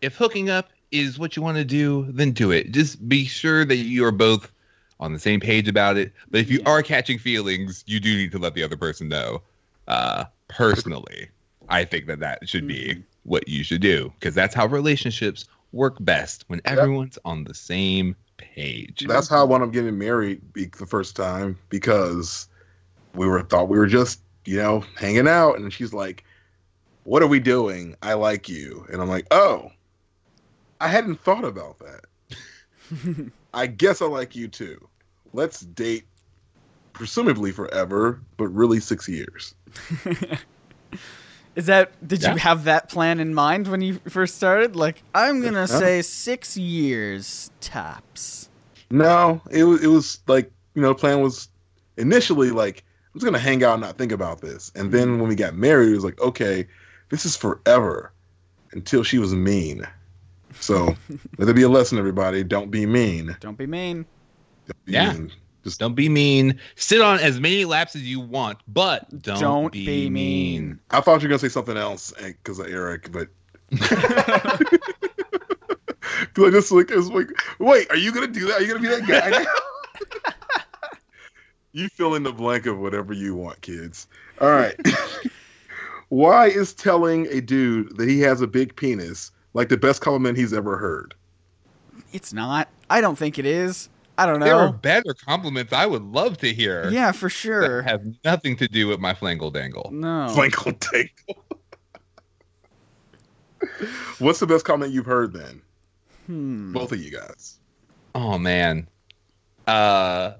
if hooking up is what you want to do, then do it. Just be sure that you are both on the same page about it. But if you are catching feelings, you do need to let the other person know. Uh, personally, I think that that should be Mhm. what you should do because that's how relationships work best when everyone's on the same page. That's how I wound up getting married the first time because we were thought we were just you know hanging out, and she's like, "What are we doing? I like you," and I'm like, "Oh, I hadn't thought about that. *laughs* I guess I like you too. Let's date, presumably forever, but really six years." *laughs* Is that did Yeah. you have that plan in mind when you first started? Like, I'm uh, gonna Yeah. say six years tops. No, it was it was like you know, the plan was initially like I'm just gonna hang out and not think about this, and then when we got married, it was like okay, this is forever until she was mean. So *laughs* let there be a lesson, everybody. Don't be mean. Don't be mean. Don't be Yeah. mean. Just Don't be mean. Sit on as many laps as you want, but don't, Don't be, be mean. mean. I thought you were gonna say something else eh, because of Eric, but *laughs* *laughs* Cause I just like, I was like, wait, are you gonna do that? Are you gonna be that guy now? You fill in the blank of whatever you want, kids. All right. *laughs* Why is telling a dude that he has a big penis like the best compliment he's ever heard? It's not. I don't think it is. I don't know. There are better compliments I would love to hear. Yeah, for That sure. have nothing to do with my flangle dangle. No. Flankle tangle. *laughs* What's the best comment you've heard then? Hmm. Both of you guys. Oh man. Uh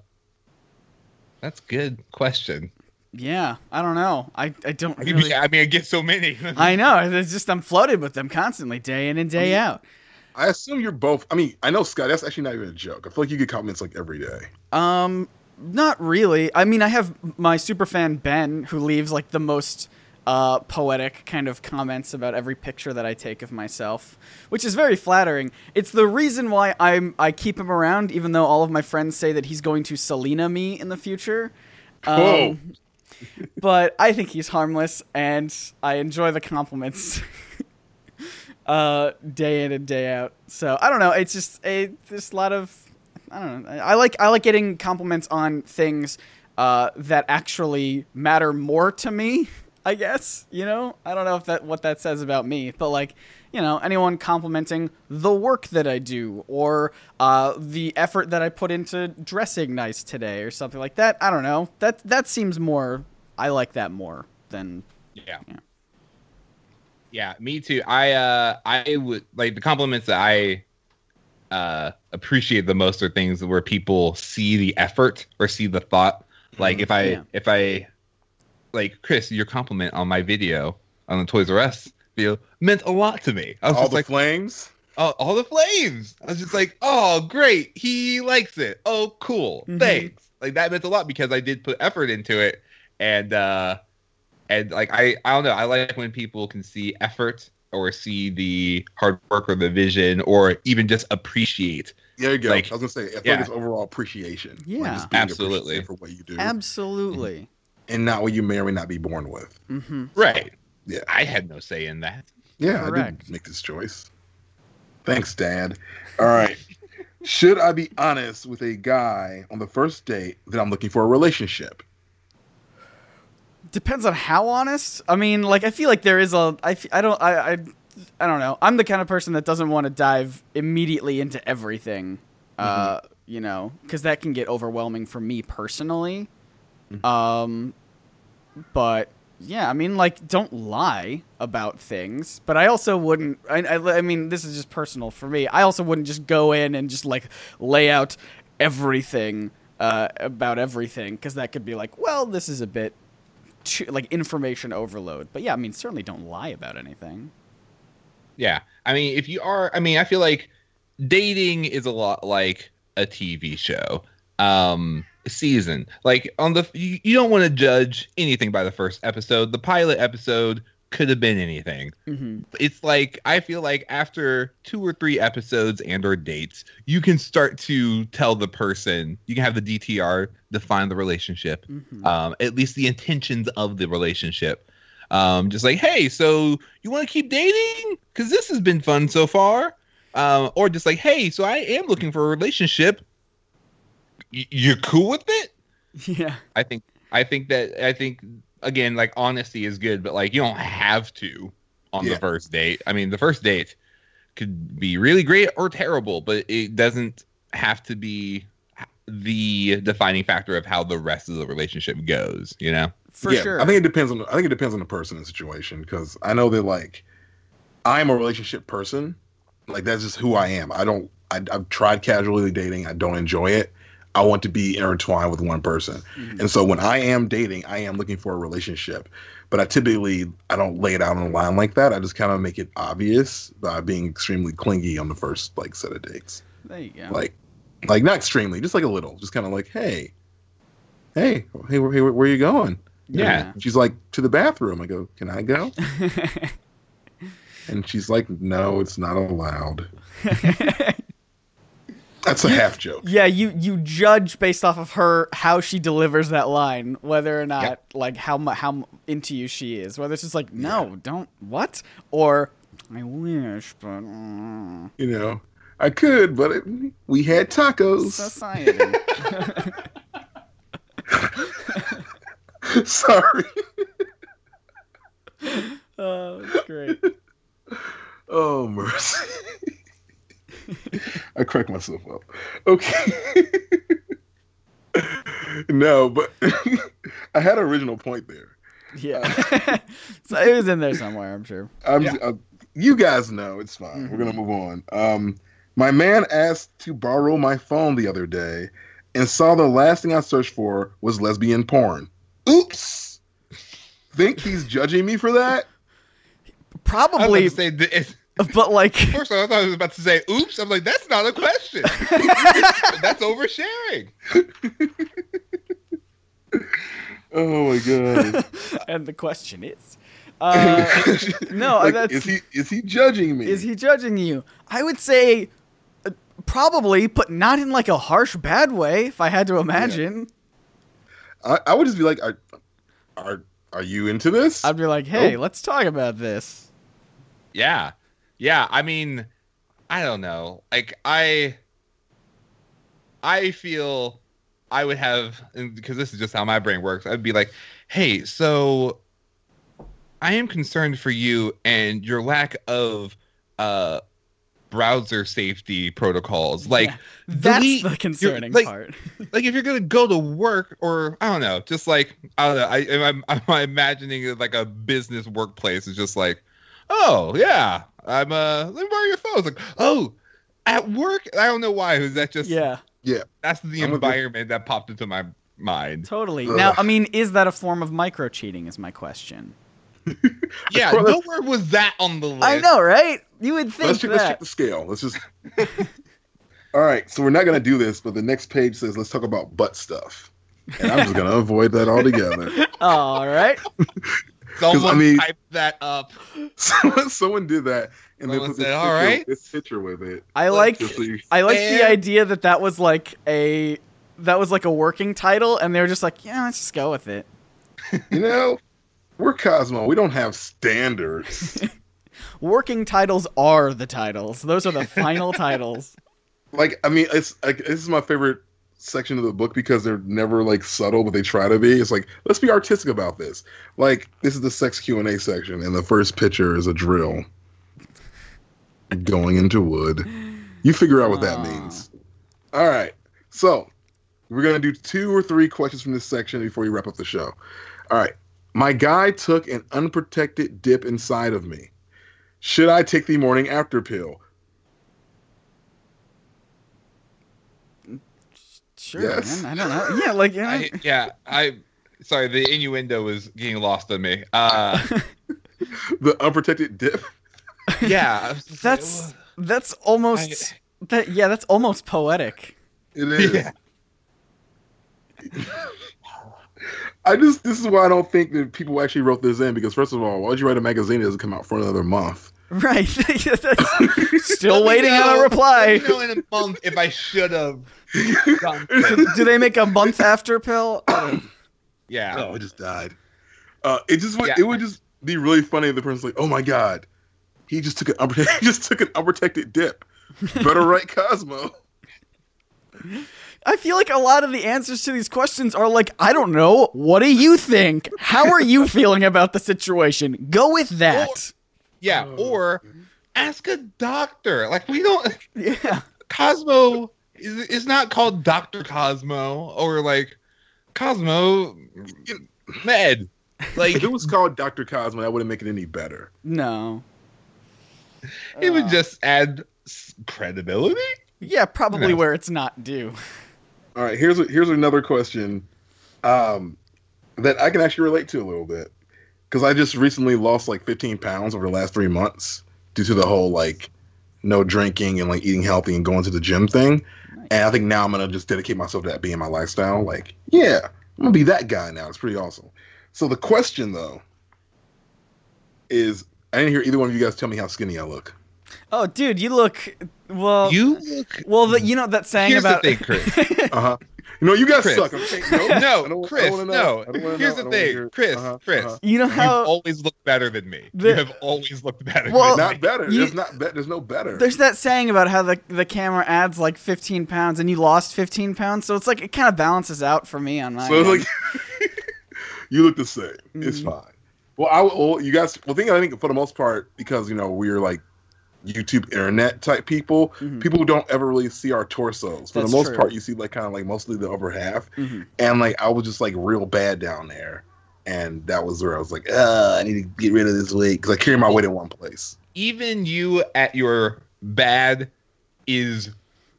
that's a good question. Yeah, I don't know. I, I don't I mean, really. I mean I get so many. *laughs* I know. It's just I'm flooded with them constantly, day in and day out. I assume you're both. I mean, I know Scott. That's actually not even a joke. I feel like you get compliments like every day. Um, not really. I mean, I have my super fan Ben who leaves like the most uh, poetic kind of comments about every picture that I take of myself, which is very flattering. It's the reason why I'm I keep him around, even though all of my friends say that he's going to Selena me in the future. Um, Whoa. *laughs* but I think he's harmless, and I enjoy the compliments. *laughs* uh, day in and day out. So I don't know. It's just a there's a lot of I don't know. I like I like getting compliments on things uh, that actually matter more to me. *laughs* I guess you know. I don't know if that what that says about me, but like you know, anyone complimenting the work that I do or uh, the effort that I put into dressing nice today or something like that. I don't know. That that seems more. I like that more than Yeah. Yeah. Yeah, me too. I uh I would like the compliments that I uh appreciate the most are things where people see the effort or see the thought. Like if I Yeah. if I like Chris, your compliment on my video on the Toys R Us video meant a lot to me. I was All just the like, flames. oh, all the flames. I was just like, oh, great, he likes it. Oh, cool, Mhm. thanks. Like that meant a lot because I did put effort into it, and uh, and like I, I don't know, I like when people can see effort or see the hard work or the vision or even just appreciate. There you go. Like- I was gonna say, I feel yeah. like it's overall appreciation. Like, Yeah. just being Absolutely. for what you do, absolutely. And not what you may or may not be born with. Mm-hmm. Right. Yeah. I had no say in that. Yeah, I Correct. did make this choice. Thanks, Dad. All right. *laughs* Should I be honest with a guy on the first date that I'm looking for a relationship? Depends on how honest. I mean, like I feel like there is a. I, f- I don't. I, I. I don't know. I'm the kind of person that doesn't want to dive immediately into everything. Uh, you know, because that can get overwhelming for me personally. Mhm. Um, but yeah, I mean, like, don't lie about things. But I also wouldn't. I, I, I mean, this is just personal for me. I also wouldn't just go in and just like lay out everything uh, about everything because that could be like, well, this is a bit too, like information overload. But yeah, I mean, certainly don't lie about anything. Yeah. I mean, if you are, I mean, I feel like dating is a lot like a TV show. Um, season. Like on the you, you don't want to judge anything by the first episode. The pilot episode could have been anything. Mm-hmm. It's like I feel like after two or three episodes and or dates, you can start to tell the person. You can have the DTR define the relationship Mm-hmm. um, at least the intentions of the relationship. Um, just like, hey, so you want to keep dating? Because this has been fun so far. Um, or just like, hey, so I am looking for a relationship. Y- you're cool with it? *laughs* Yeah. I think I think that I think again, like honesty is good, but like you don't have to on Yeah. the first date. I mean, the first date could be really great or terrible, but it doesn't have to be the defining factor of how the rest of the relationship goes. You know? For yeah, sure. I think it depends on. I think it depends on the person and situation because I know that like I'm a relationship person. Like that's just who I am. I don't. I, I've tried casually dating. I don't enjoy it. I want to be intertwined with one person. Mhm. And so when I am dating, I am looking for a relationship. But I typically I don't lay it out on the line like that. I just kind of make it obvious by being extremely clingy on the first like set of dates. there you go. Like like not extremely, just like a little. Just kind of like, hey, hey, hey, where, hey, where are you going? Yeah. She's like, to the bathroom. I go, can I go? *laughs* And she's like, no, it's not allowed. *laughs* That's a half joke. yeah, you you judge based off of her how she delivers that line, whether or not like how how into you she is. Whether it's just like no, don't what, or I wish, but mm, You know, I could, but it, we had tacos. society. Sorry. *laughs* *laughs* oh, that's great. *laughs* Oh, mercy. *laughs* I cracked myself up. Okay. *laughs* no, but *laughs* I had an original point there. Yeah, so it was in there somewhere, I'm sure. I'm, Yeah. uh, you guys know it's fine. We're gonna move on. Um, my man asked to borrow my phone the other day, and saw the last thing I searched for was lesbian porn. Oops. Think he's judging me for that? I was Probably, say, th- it's, *laughs* but like, first I thought I was about to say, "Oops!" I'm like, "That's not a question. *laughs* That's oversharing." *laughs* Oh my god. and the question is, uh, no, Like, that's is he is he judging me? is he judging you? I would say uh, probably, but not in like a harsh, bad way. If I had to imagine, I, I would just be like, are, are are you into this? I'd be like, "Hey, Nope. let's talk about this." Yeah. Yeah. I mean, I don't know. Like I I feel I would have because this is just how my brain works. I'd be like, "Hey, so I am concerned for you and your lack of uh browser safety protocols. Like Yeah, That's delete the concerning like- part. *laughs* like if you're gonna go to work or I don't know, just like I don't know, I, I'm, I'm imagining it like a business workplace is just like, oh yeah, I'm uh, let me borrow your phone. It's like, oh, at work, I don't know why. Is that just Yeah, yeah? That's the I'm with you. environment that popped into my mind. totally. Ugh. Now, I mean, is that a form of micro cheating? Is my question. *laughs* Yeah, *laughs* Well, nowhere was that on the list. I know, right? You would think let's, check, let's check the scale. Let's just. *laughs* All right, so we're not gonna do this, but the next page says let's talk about butt stuff, and I'm just gonna avoid that altogether. All right. Someone I mean- typed that up. *laughs* Someone, someone did that, and then Someone put this said, picture, "All right." this picture with it. I like Just so you- I like the idea that that was like a that was like a working title, and they were just like, yeah, let's just go with it. *laughs* you know, we're Cosmo. We don't have standards. *laughs* Working titles are the titles. Those are the final titles. like, I mean, it's like this is my favorite section of the book because they're never like subtle, but they try to be. It's like let's be artistic about this. Like this is the sex Q and A section, and the first picture is a drill going into wood. You figure out what that means. All right, so we're gonna do two or three questions from this section before we wrap up the show. All right, my guy took an unprotected dip inside of me. Should I take the morning after pill? Sure, Yes. man. I don't know. Yeah, like yeah. I, yeah, I. Sorry, the innuendo was getting lost on me. Uh, *laughs* The unprotected dip. yeah, I *laughs* was like, that's that's almost that. Yeah, that's almost poetic. It is. Yeah. I just this is why I don't think that people actually wrote this in because first of all, why would you write a magazine that doesn't come out for another month? *laughs* Right. *laughs* Still Let me waiting on a reply. Let me know in a month if I should have *laughs* done. Do they make a month after pill? *coughs* Yeah. Oh, it just died. Uh, it just would Yeah. it would just be really funny. if The person's like, "Oh my god, he just took an unprotected, he just took an unprotected dip." Better write Cosmo. I feel like a lot of the answers to these questions are like, I don't know. What do you think? How are you feeling about the situation? Go with that. Yeah, Oh. or ask a doctor. Like we don't. *laughs* Yeah. Cosmo is is not called Doctor Cosmo or like Cosmo Med. Like If it was called Doctor Cosmo, that wouldn't make it any better. No. it would Uh, just add credibility. Yeah, probably Nice. where it's not due. All right, here's a, here's another question, um, that I can actually relate to a little bit, because I just recently lost like 15 pounds over the last three months due to the whole like no drinking and like eating healthy and going to the gym thing, and I think now I'm gonna just dedicate myself to that being my lifestyle. Like, yeah, I'm gonna be that guy now. It's pretty awesome. So the question though is, I didn't hear either one of you guys tell me how skinny I look. Oh, dude, you look well. You look. well, the, you know that saying Here's about the thing, Chris. *laughs* Uh huh. You know, you guys Chris. suck. I'm saying, *laughs* no, No, Chris. No. know. I don't wanna Here's the thing, Chris. uh-huh, Chris. uh-huh. you know how You've always looked better than me. The- you have always looked better. Well, than Not me. better. You- there's not. Be- there's no better. there's that saying about how the the camera adds like 15 pounds and you lost 15 pounds, so it's like it kind of balances out for me on my. so end. like, *laughs* you look the same. It's Mhm. fine. Well, I well, you guys. Well, thing I think for the most part because you know we're like YouTube internet type people. Mhm. People who don't ever really see our torsos. For That's the most true. part, you see like kind of like mostly the upper half, Mhm. and like I was just like real bad down there, and that was where I was like, uh, I need to get rid of this weight because I carry my weight in one place. even you at your bad is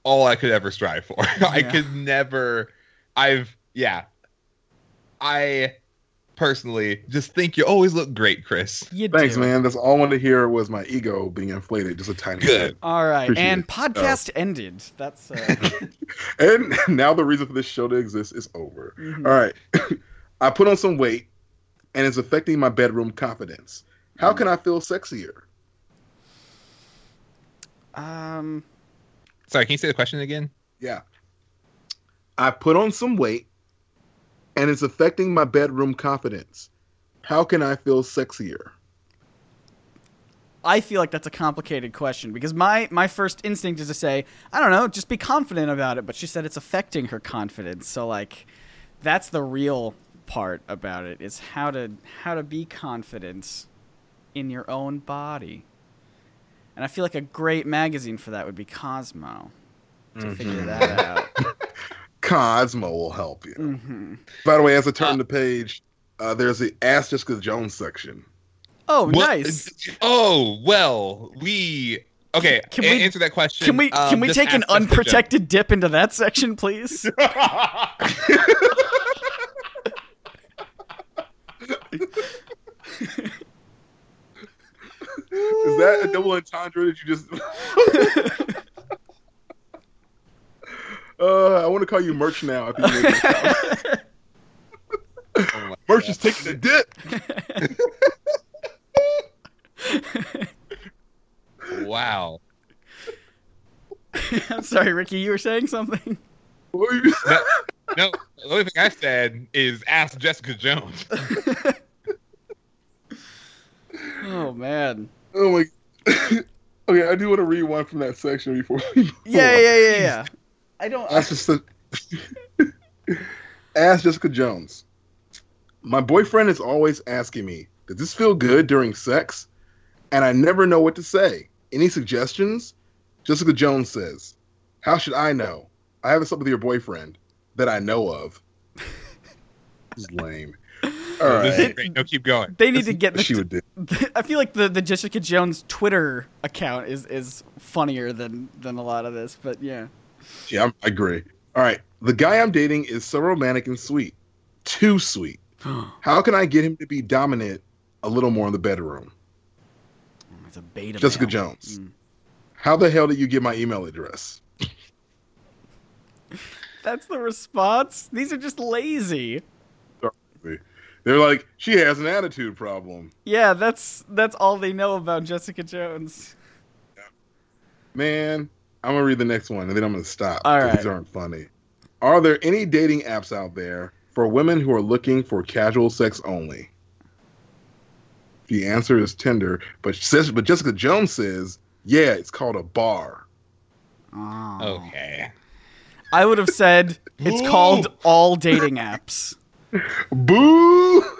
all I could ever strive for. *laughs* I could never. I've yeah. I personally just think you always look great, Chris. You Thanks, do. man. That's all I wanted to hear was my ego being inflated just a tiny Good. bit. All right, Appreciate and it. podcast ended. That's uh, *laughs* And now the reason for this show to exist is over. mhm. All right. *coughs* I put on some weight and it's affecting my bedroom confidence. How can I feel sexier? um. Sorry, can you say the question again? Yeah. I put on some weight and it's affecting my bedroom confidence. How can I feel sexier? I feel like that's a complicated question because my my first instinct is to say, I don't know, just be confident about it. But she said it's affecting her confidence. So like, that's the real part about it is how to how to be confident in your own body. And I feel like a great magazine for that would be Cosmo to figure Mhm. that out. *laughs* Cosmo will help you. hmm By the way, as I turn Uh, the page, uh, there's the Ask Jessica Jones section. Oh, What- nice. Oh well, we okay. Can a- we- answer that question? Can we Um, can we take an ask Jessica unprotected dip into that section, please? *laughs* Is that a double entendre that you just? *laughs* uh, I want to call you Merch now. After you make that. Oh Merch God. is taking a dip. Wow. *laughs* I'm sorry, Ricky, you were saying something. What were you- No, *laughs* the only thing I said is ask Jessica Jones. *laughs* Oh man. oh my. okay, I do want to read one from that section before. we Yeah, yeah, yeah, yeah. I don't. Ask Jessica, *laughs* Ask Jessica Jones. My boyfriend is always asking me, "Does this feel good during sex?" And I never know what to say. Any suggestions? Jessica Jones says, "How should I know? I haven't slept with your boyfriend that I know of." *laughs* This is lame. All This right. is great. No, keep going. they need to get What she would do. *laughs* I feel like the, the Jessica Jones Twitter account is, is funnier than, than a lot of this, but yeah. Yeah, I'm- I agree. All right. The guy I'm dating is so romantic and sweet. Too sweet. *gasps* How can I get him to be dominant a little more in the bedroom? it's a beta. Jessica male. Jones. Mm. How the hell did you get my email address? *laughs* That's the response. These are just lazy. They're like, she has an attitude problem. Yeah, that's that's all they know about Jessica Jones. Man, I'm gonna read the next one and then I'm gonna stop. All 'cause right. These aren't funny. Are there any dating apps out there for women who are looking for casual sex only? The answer is Tinder, but says but Jessica Jones says, yeah, it's called a bar. Oh. Okay. I would have said it's called all dating *laughs* apps. Boo! *laughs*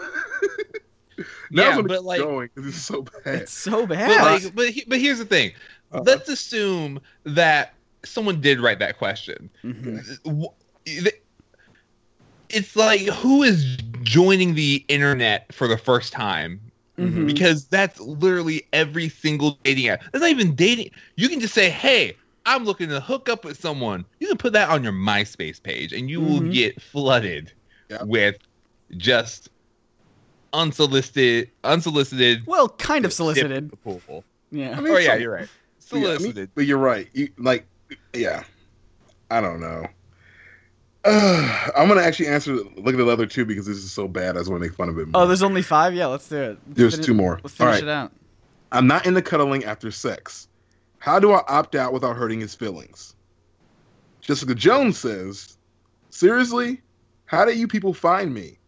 Yeah, Now I'm but, like- going because it's so bad. It's so But bad. like, but he- but here's the thing. Uh-huh. Let's assume that someone did write that question. Mhm. It's like who is joining the internet for the first time? Mhm. Because that's literally every single dating app. That's not even dating. You can just say, "Hey, I'm looking to hook up with someone." You can put that on your MySpace page, and you will Mhm. get flooded Yeah. with just unsolicited, unsolicited, Well, kind of solicited. approval. Yeah. I mean, Oh yeah, some- you're right. Yeah, I mean, but you're right. You, like, yeah, I don't know. Uh, *sighs* I'm gonna actually answer. Look at the other two because this is so bad. I just want to make fun of it. Oh, there's only five. Yeah, let's do it. Let's There's fini- two more. Let's finish right. it out. I'm not into cuddling after sex. How do I opt out without hurting his feelings? Jessica Jones says, "Seriously, how do you people find me?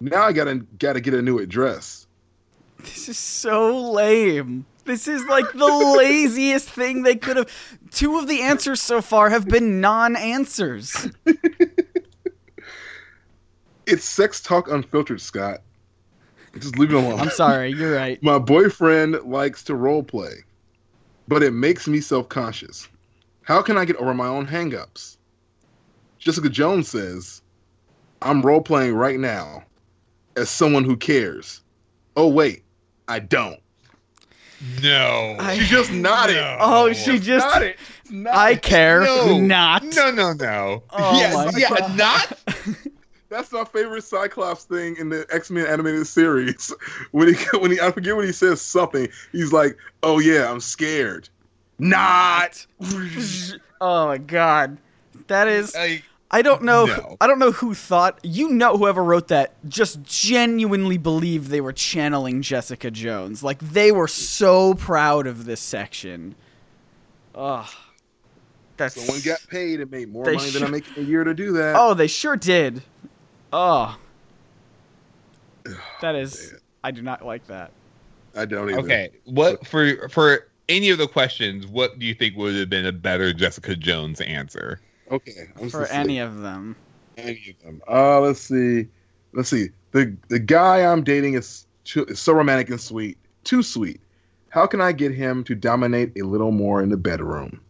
Now I gotta gotta get a new address." This is so lame. This is like the laziest thing they could have. Two of the answers so far have been non-answers. It's sex talk unfiltered, Scott. Just leave it alone. I'm sorry. You're right. My boyfriend likes to role play, but it makes me self conscious. How can I get over my own hangups? Jessica Jones says, I'm role playing right now as someone who cares. Oh, wait, I don't. No. I- She just nodded. No. Oh, she just. Nodded. Nodded. I care No. not. No, no, no. Oh yeah, my yeah, God. not. *laughs* That's my favorite Cyclops thing in the X Men animated series. *laughs* When he, when he, I forget when he says something. He's like, "Oh yeah, I'm scared." Not. *laughs* oh my god. That is. Like, I don't know. No. I don't know who thought. You know, whoever wrote that just genuinely believed they were channeling Jessica Jones. Like they were so proud of this section. Ugh. That's. Someone got paid and made more They money than I make in a year to do that. Oh, they sure did. Oh. *sighs* That is. man. I do not like that. I don't even. okay, what for for any of the questions? What do you think would have been a better Jessica Jones answer? Okay. I'm For any of them. any of them. Uh, let's see. Let's see. The the guy I'm dating is, too, is so romantic and sweet, too sweet. How can I get him to dominate a little more in the bedroom?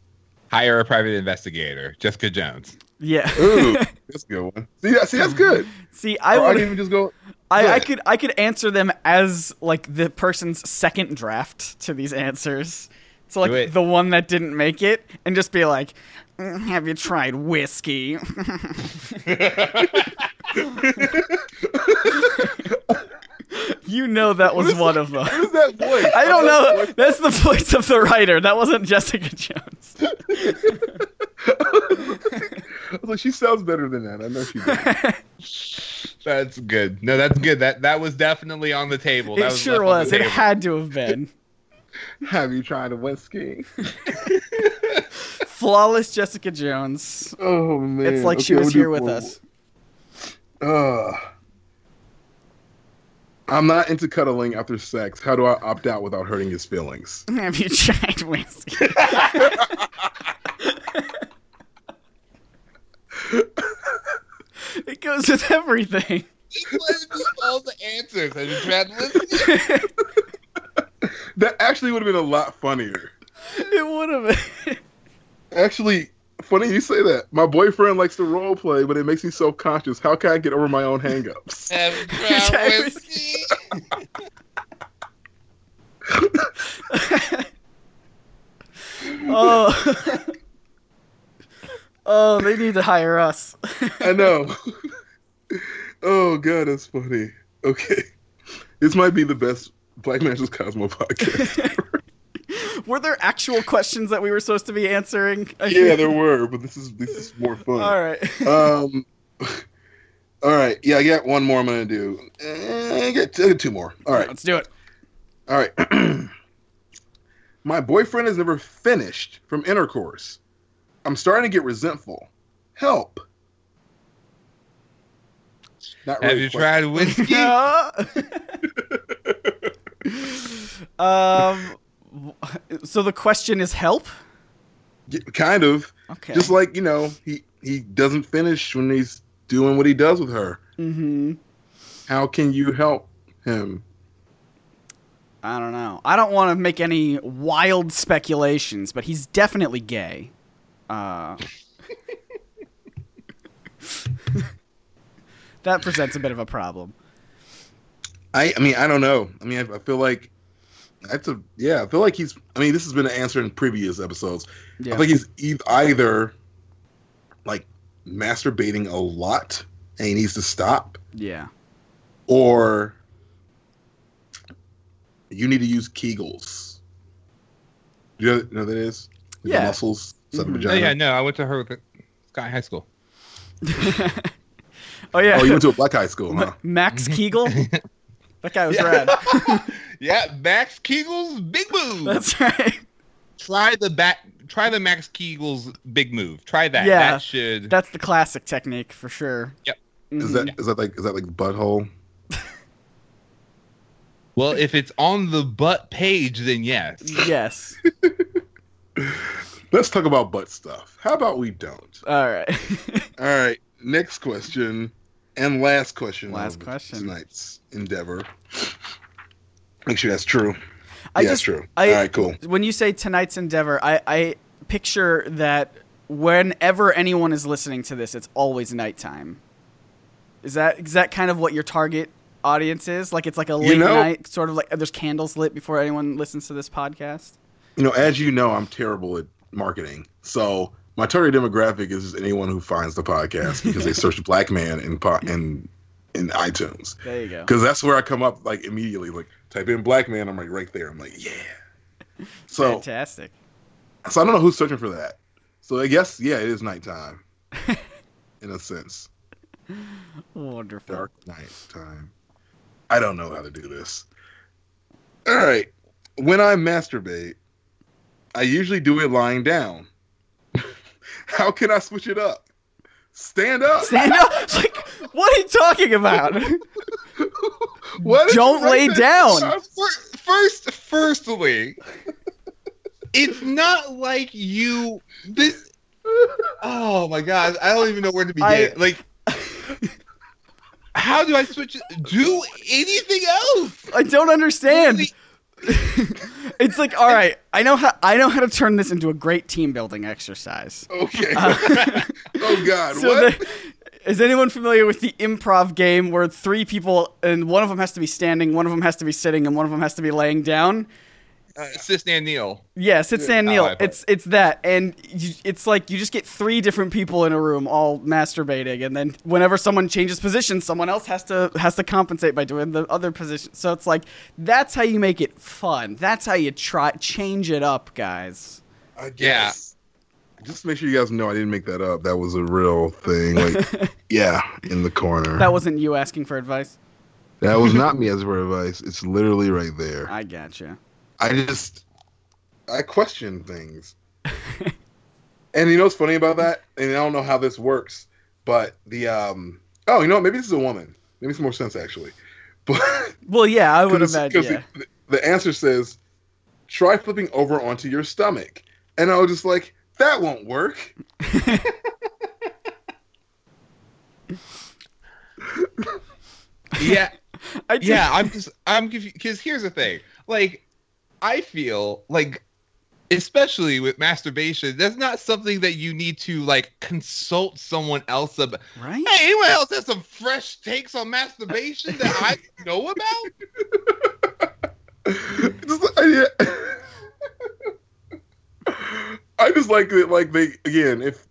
Hire a private investigator, Jessica Jones. Yeah. Ooh, that's a good *laughs* one. See, that, see, that's good. See, I Or I would. can even just go. I, I could I could answer them as like the person's second draft to these answers. So like the one that didn't make it, and just be like, "Mm, "Have you tried whiskey?" *laughs* you know that was one of them. Who's that voice? I don't know. That's the voice of the writer. That wasn't Jessica Jones. *laughs* I was like, she sounds better than that. I know she does. *laughs* That's good. No, that's good. That that was definitely on the table. That it was sure left on the was. It had to have been. Have you tried a whiskey? Flawless Jessica Jones. Oh man, It's like she was we'll here with four us. more. Uh, I'm not into cuddling after sex. How do I opt out without hurting his feelings? *laughs* Have you tried whiskey? *laughs* it goes with everything. Just let me all the answers. Have you tried whiskey? *laughs* That actually would have been a lot funnier. It would have been. Actually, funny you say that. My boyfriend likes to role play, but it makes me self conscious. How can I get over my own hangups? *laughs* Have you Tried tried whiskey? oh. *laughs* oh, they need to hire us. *laughs* I know. oh god, that's funny. Okay, this might be the best Black Man's Cosmo podcast. Were there actual questions that we were supposed to be answering? *laughs* Yeah, there were, but this is this is more fun. All right. Um. *laughs* All right. Yeah, I got one more. I'm gonna do. Eh, I get two more. All right. Let's do it. All right. *clears throat* My boyfriend has never finished from intercourse. I'm starting to get resentful. Help. Not Have you quite- tried whiskey? *laughs* Yeah. Um. *laughs* So the question is help. Kind of. Okay. Just like you know, he he doesn't finish when he's doing what he does with her. mm-hmm. How can you help him? I don't know. I don't want to make any wild speculations, but he's definitely gay. Uh, *laughs* that presents a bit of a problem. I I mean I don't know. I mean I, I feel like that's a yeah. I feel like he's. I mean this has been answered in previous episodes. Yeah. I think he's e- either like masturbating a lot and he needs to stop, yeah. or you need to use Kegels. Do you know, know what that is? Like Yeah. The muscles, inside the Mhm. Oh yeah, no, I went to her with Sky High School. *laughs* oh yeah. Oh, you went to a black high school, huh? Max *laughs* Kegel. *laughs* that guy was Yeah. rad. *laughs* yeah, Max Kegel's big move. That's right. try the back. Try the Max Kegel's big move. Try that. Yeah. that should. That's the classic technique for sure. Yep. Mm-hmm. Is that is that like is that like butthole? *laughs* well, if it's on the butt page, then yes. Yes. *laughs* Let's talk about butt stuff. How about we don't? All right. All right. Next question and last question. Last question. Tonight's endeavor. Make sure that's true. I yeah, just- true. I- All right, cool. when you say tonight's endeavor, I, I picture that whenever anyone is listening to this, it's always nighttime. Is that is that kind of what your target audience is? Like it's like a late know- night, sort of like there's candles lit before anyone listens to this podcast. You know, as you know, I'm terrible at marketing. So my target demographic is anyone who finds the podcast because they search *laughs* "black man" in po- in in iTunes There you go. because that's where I come up like immediately. Like type in "black man," I'm like right there. I'm like, yeah. *laughs* So Fantastic. so I don't know who's searching for that. So I guess yeah, it is nighttime *laughs* in a sense. Wonderful. Dark night time. I don't know how to do this. All right. When I masturbate, I usually do it lying down. How can I switch it up? Stand up. Stand up. Like, what are you talking about? *laughs* What Don't lay there? down. Uh, fir- First, firstly, it's not like you. This. Oh my god, I don't even know where to begin. I- like, how do I switch? it? Do anything else? I don't understand. It's like, all right, I know how I know how to turn this into a great team building exercise. Okay. Uh, *laughs* oh God. So what? the, is anyone familiar with the improv game where three people and one of them has to be standing, one of them has to be sitting, and one of them has to be laying down? Uh, Sis and Neil. Yes, it's San Oh, Neil. I It's it's that, and you, it's like you just get three different people in a room all masturbating, and then whenever someone changes position, someone else has to has to compensate by doing the other position. So it's like that's how you make it fun. That's how you try change it up, guys. I guess. Just to make sure you guys know I didn't make that up. That was a real thing. Like, *laughs* yeah, in the corner. That wasn't you asking for advice. That was not me asking for advice. It's literally right there. I gotcha. I just I question things. *laughs* and you know what's funny about that? And I don't know how this works, but the um oh, you know what? Maybe this is a woman. Maybe it's more sense actually. *laughs* But Well, yeah, I would 'cause- imagine. 'cause Yeah. the, the answer says try flipping over onto your stomach. And I was just like, that won't work. *laughs* Yeah, I yeah. I'm just I'm confused because here's the thing. Like, I feel like, especially with masturbation, that's not something that you need to like consult someone else about. right. Hey, anyone else has some fresh takes on masturbation that I *laughs* know about? Just, *laughs* I, I just like that, like they again, if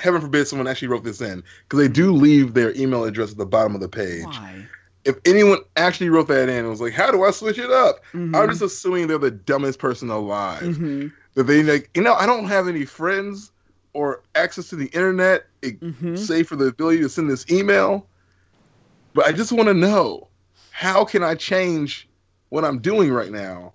heaven forbid someone actually wrote this in, because they do leave their email address at the bottom of the page. Why? If anyone actually wrote that in and was like, "How do I switch it up?" Mhm. I'm just assuming they're the dumbest person alive. Mhm. That they like, you know, I don't have any friends or access to the internet, Mhm. save for the ability to send this email. But I just want to know how can I change what I'm doing right now,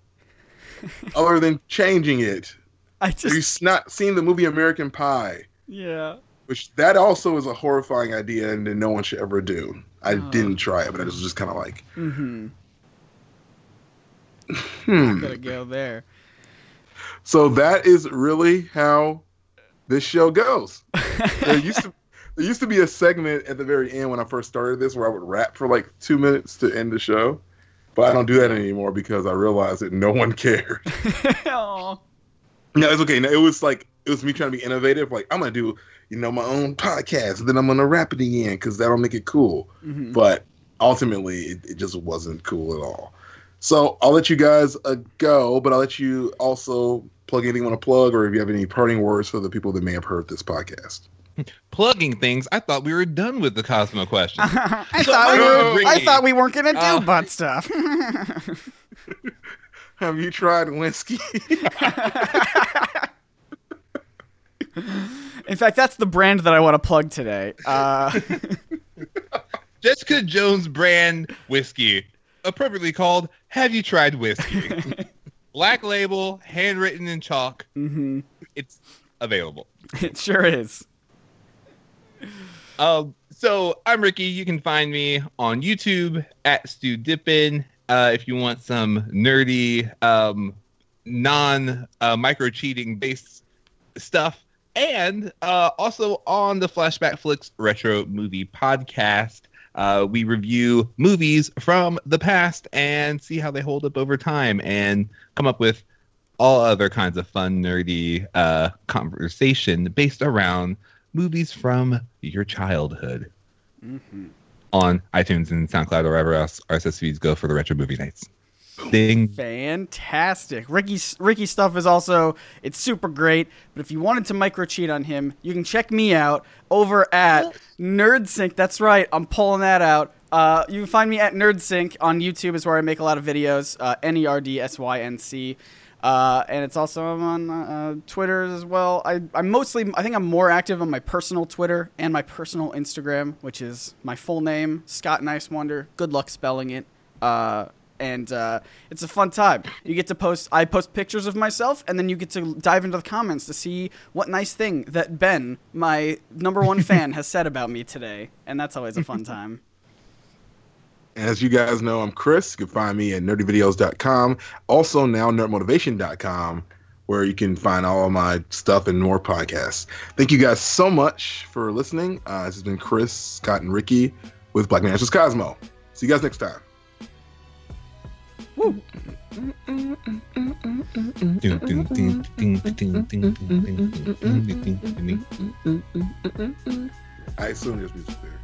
*laughs* other than changing it. I just not seen the movie American Pie? yeah. Which that also is a horrifying idea and no one should ever do. I Oh. didn't try it, but I was just kind of like, Mm-hmm. Hmm. Gotta go there. So that is really how this show goes. *laughs* there used to there used to be a segment at the very end when I first started this where I would rap for like two minutes to end the show. But I don't do that anymore because I realized that no one *laughs* cared. *laughs* Aw. No, it's okay. No, it was like it was me trying to be innovative. Like I'm gonna do, you know, my own podcast, and then I'm gonna wrap it again because that'll make it cool. Mhm. But ultimately, it, it just wasn't cool at all. So I'll let you guys uh, go, but I'll let you also plug anything you want to plug, or if you have any parting words for the people that may have heard this podcast. *laughs* Plugging things. I thought we were done with the Cosmo question. *laughs* I thought we were, I thought we weren't gonna do Uh, butt stuff. *laughs* Have you tried whiskey? *laughs* In fact, that's the brand that I want to plug today. Uh, *laughs* Jessica Jones brand whiskey, appropriately called Have You Tried Whiskey? *laughs* Black label, handwritten in chalk. mhm. It's available. It sure is. Um, so I'm Ricky. You can find me on YouTube at Stu Dippin. Uh, if you want some nerdy, um, non uh, micro cheating based stuff, and uh, also on the Flashback Flicks Retro Movie Podcast. Uh, we review movies from the past and see how they hold up over time and come up with all other kinds of fun, nerdy uh, conversation based around movies from your childhood Mhm. On iTunes and SoundCloud or wherever else RSS feeds go for the retro movie nights. Ding. Fantastic. Ricky's Ricky stuff is also it's super great. But if you wanted to micro cheat on him, you can check me out over at NerdSync. That's right, I'm pulling that out. Uh, you can find me at NerdSync on YouTube is where I make a lot of videos. Uh, N E R D S Y N C. Uh, and it's also on uh, Twitter as well. I, I'm mostly, I think I'm more active on my personal Twitter and my personal Instagram, which is my full name, Scott Niswander. Good luck spelling it. Uh, and uh, it's a fun time. You get to post. I post pictures of myself, and then you get to dive into the comments to see what nice thing that Ben, my number one *laughs* fan, has said about me today, and that's always a fun time. And as you guys know, I'm Chris. You can find me at nerdyvideos.com. Also now nerdmotivation.com, where you can find all of my stuff and more podcasts. Thank you guys so much for listening. Uh, this has been Chris, Scott, and Ricky with Black Masters Cosmo. See you guys next time. Woo. I assume there's music there.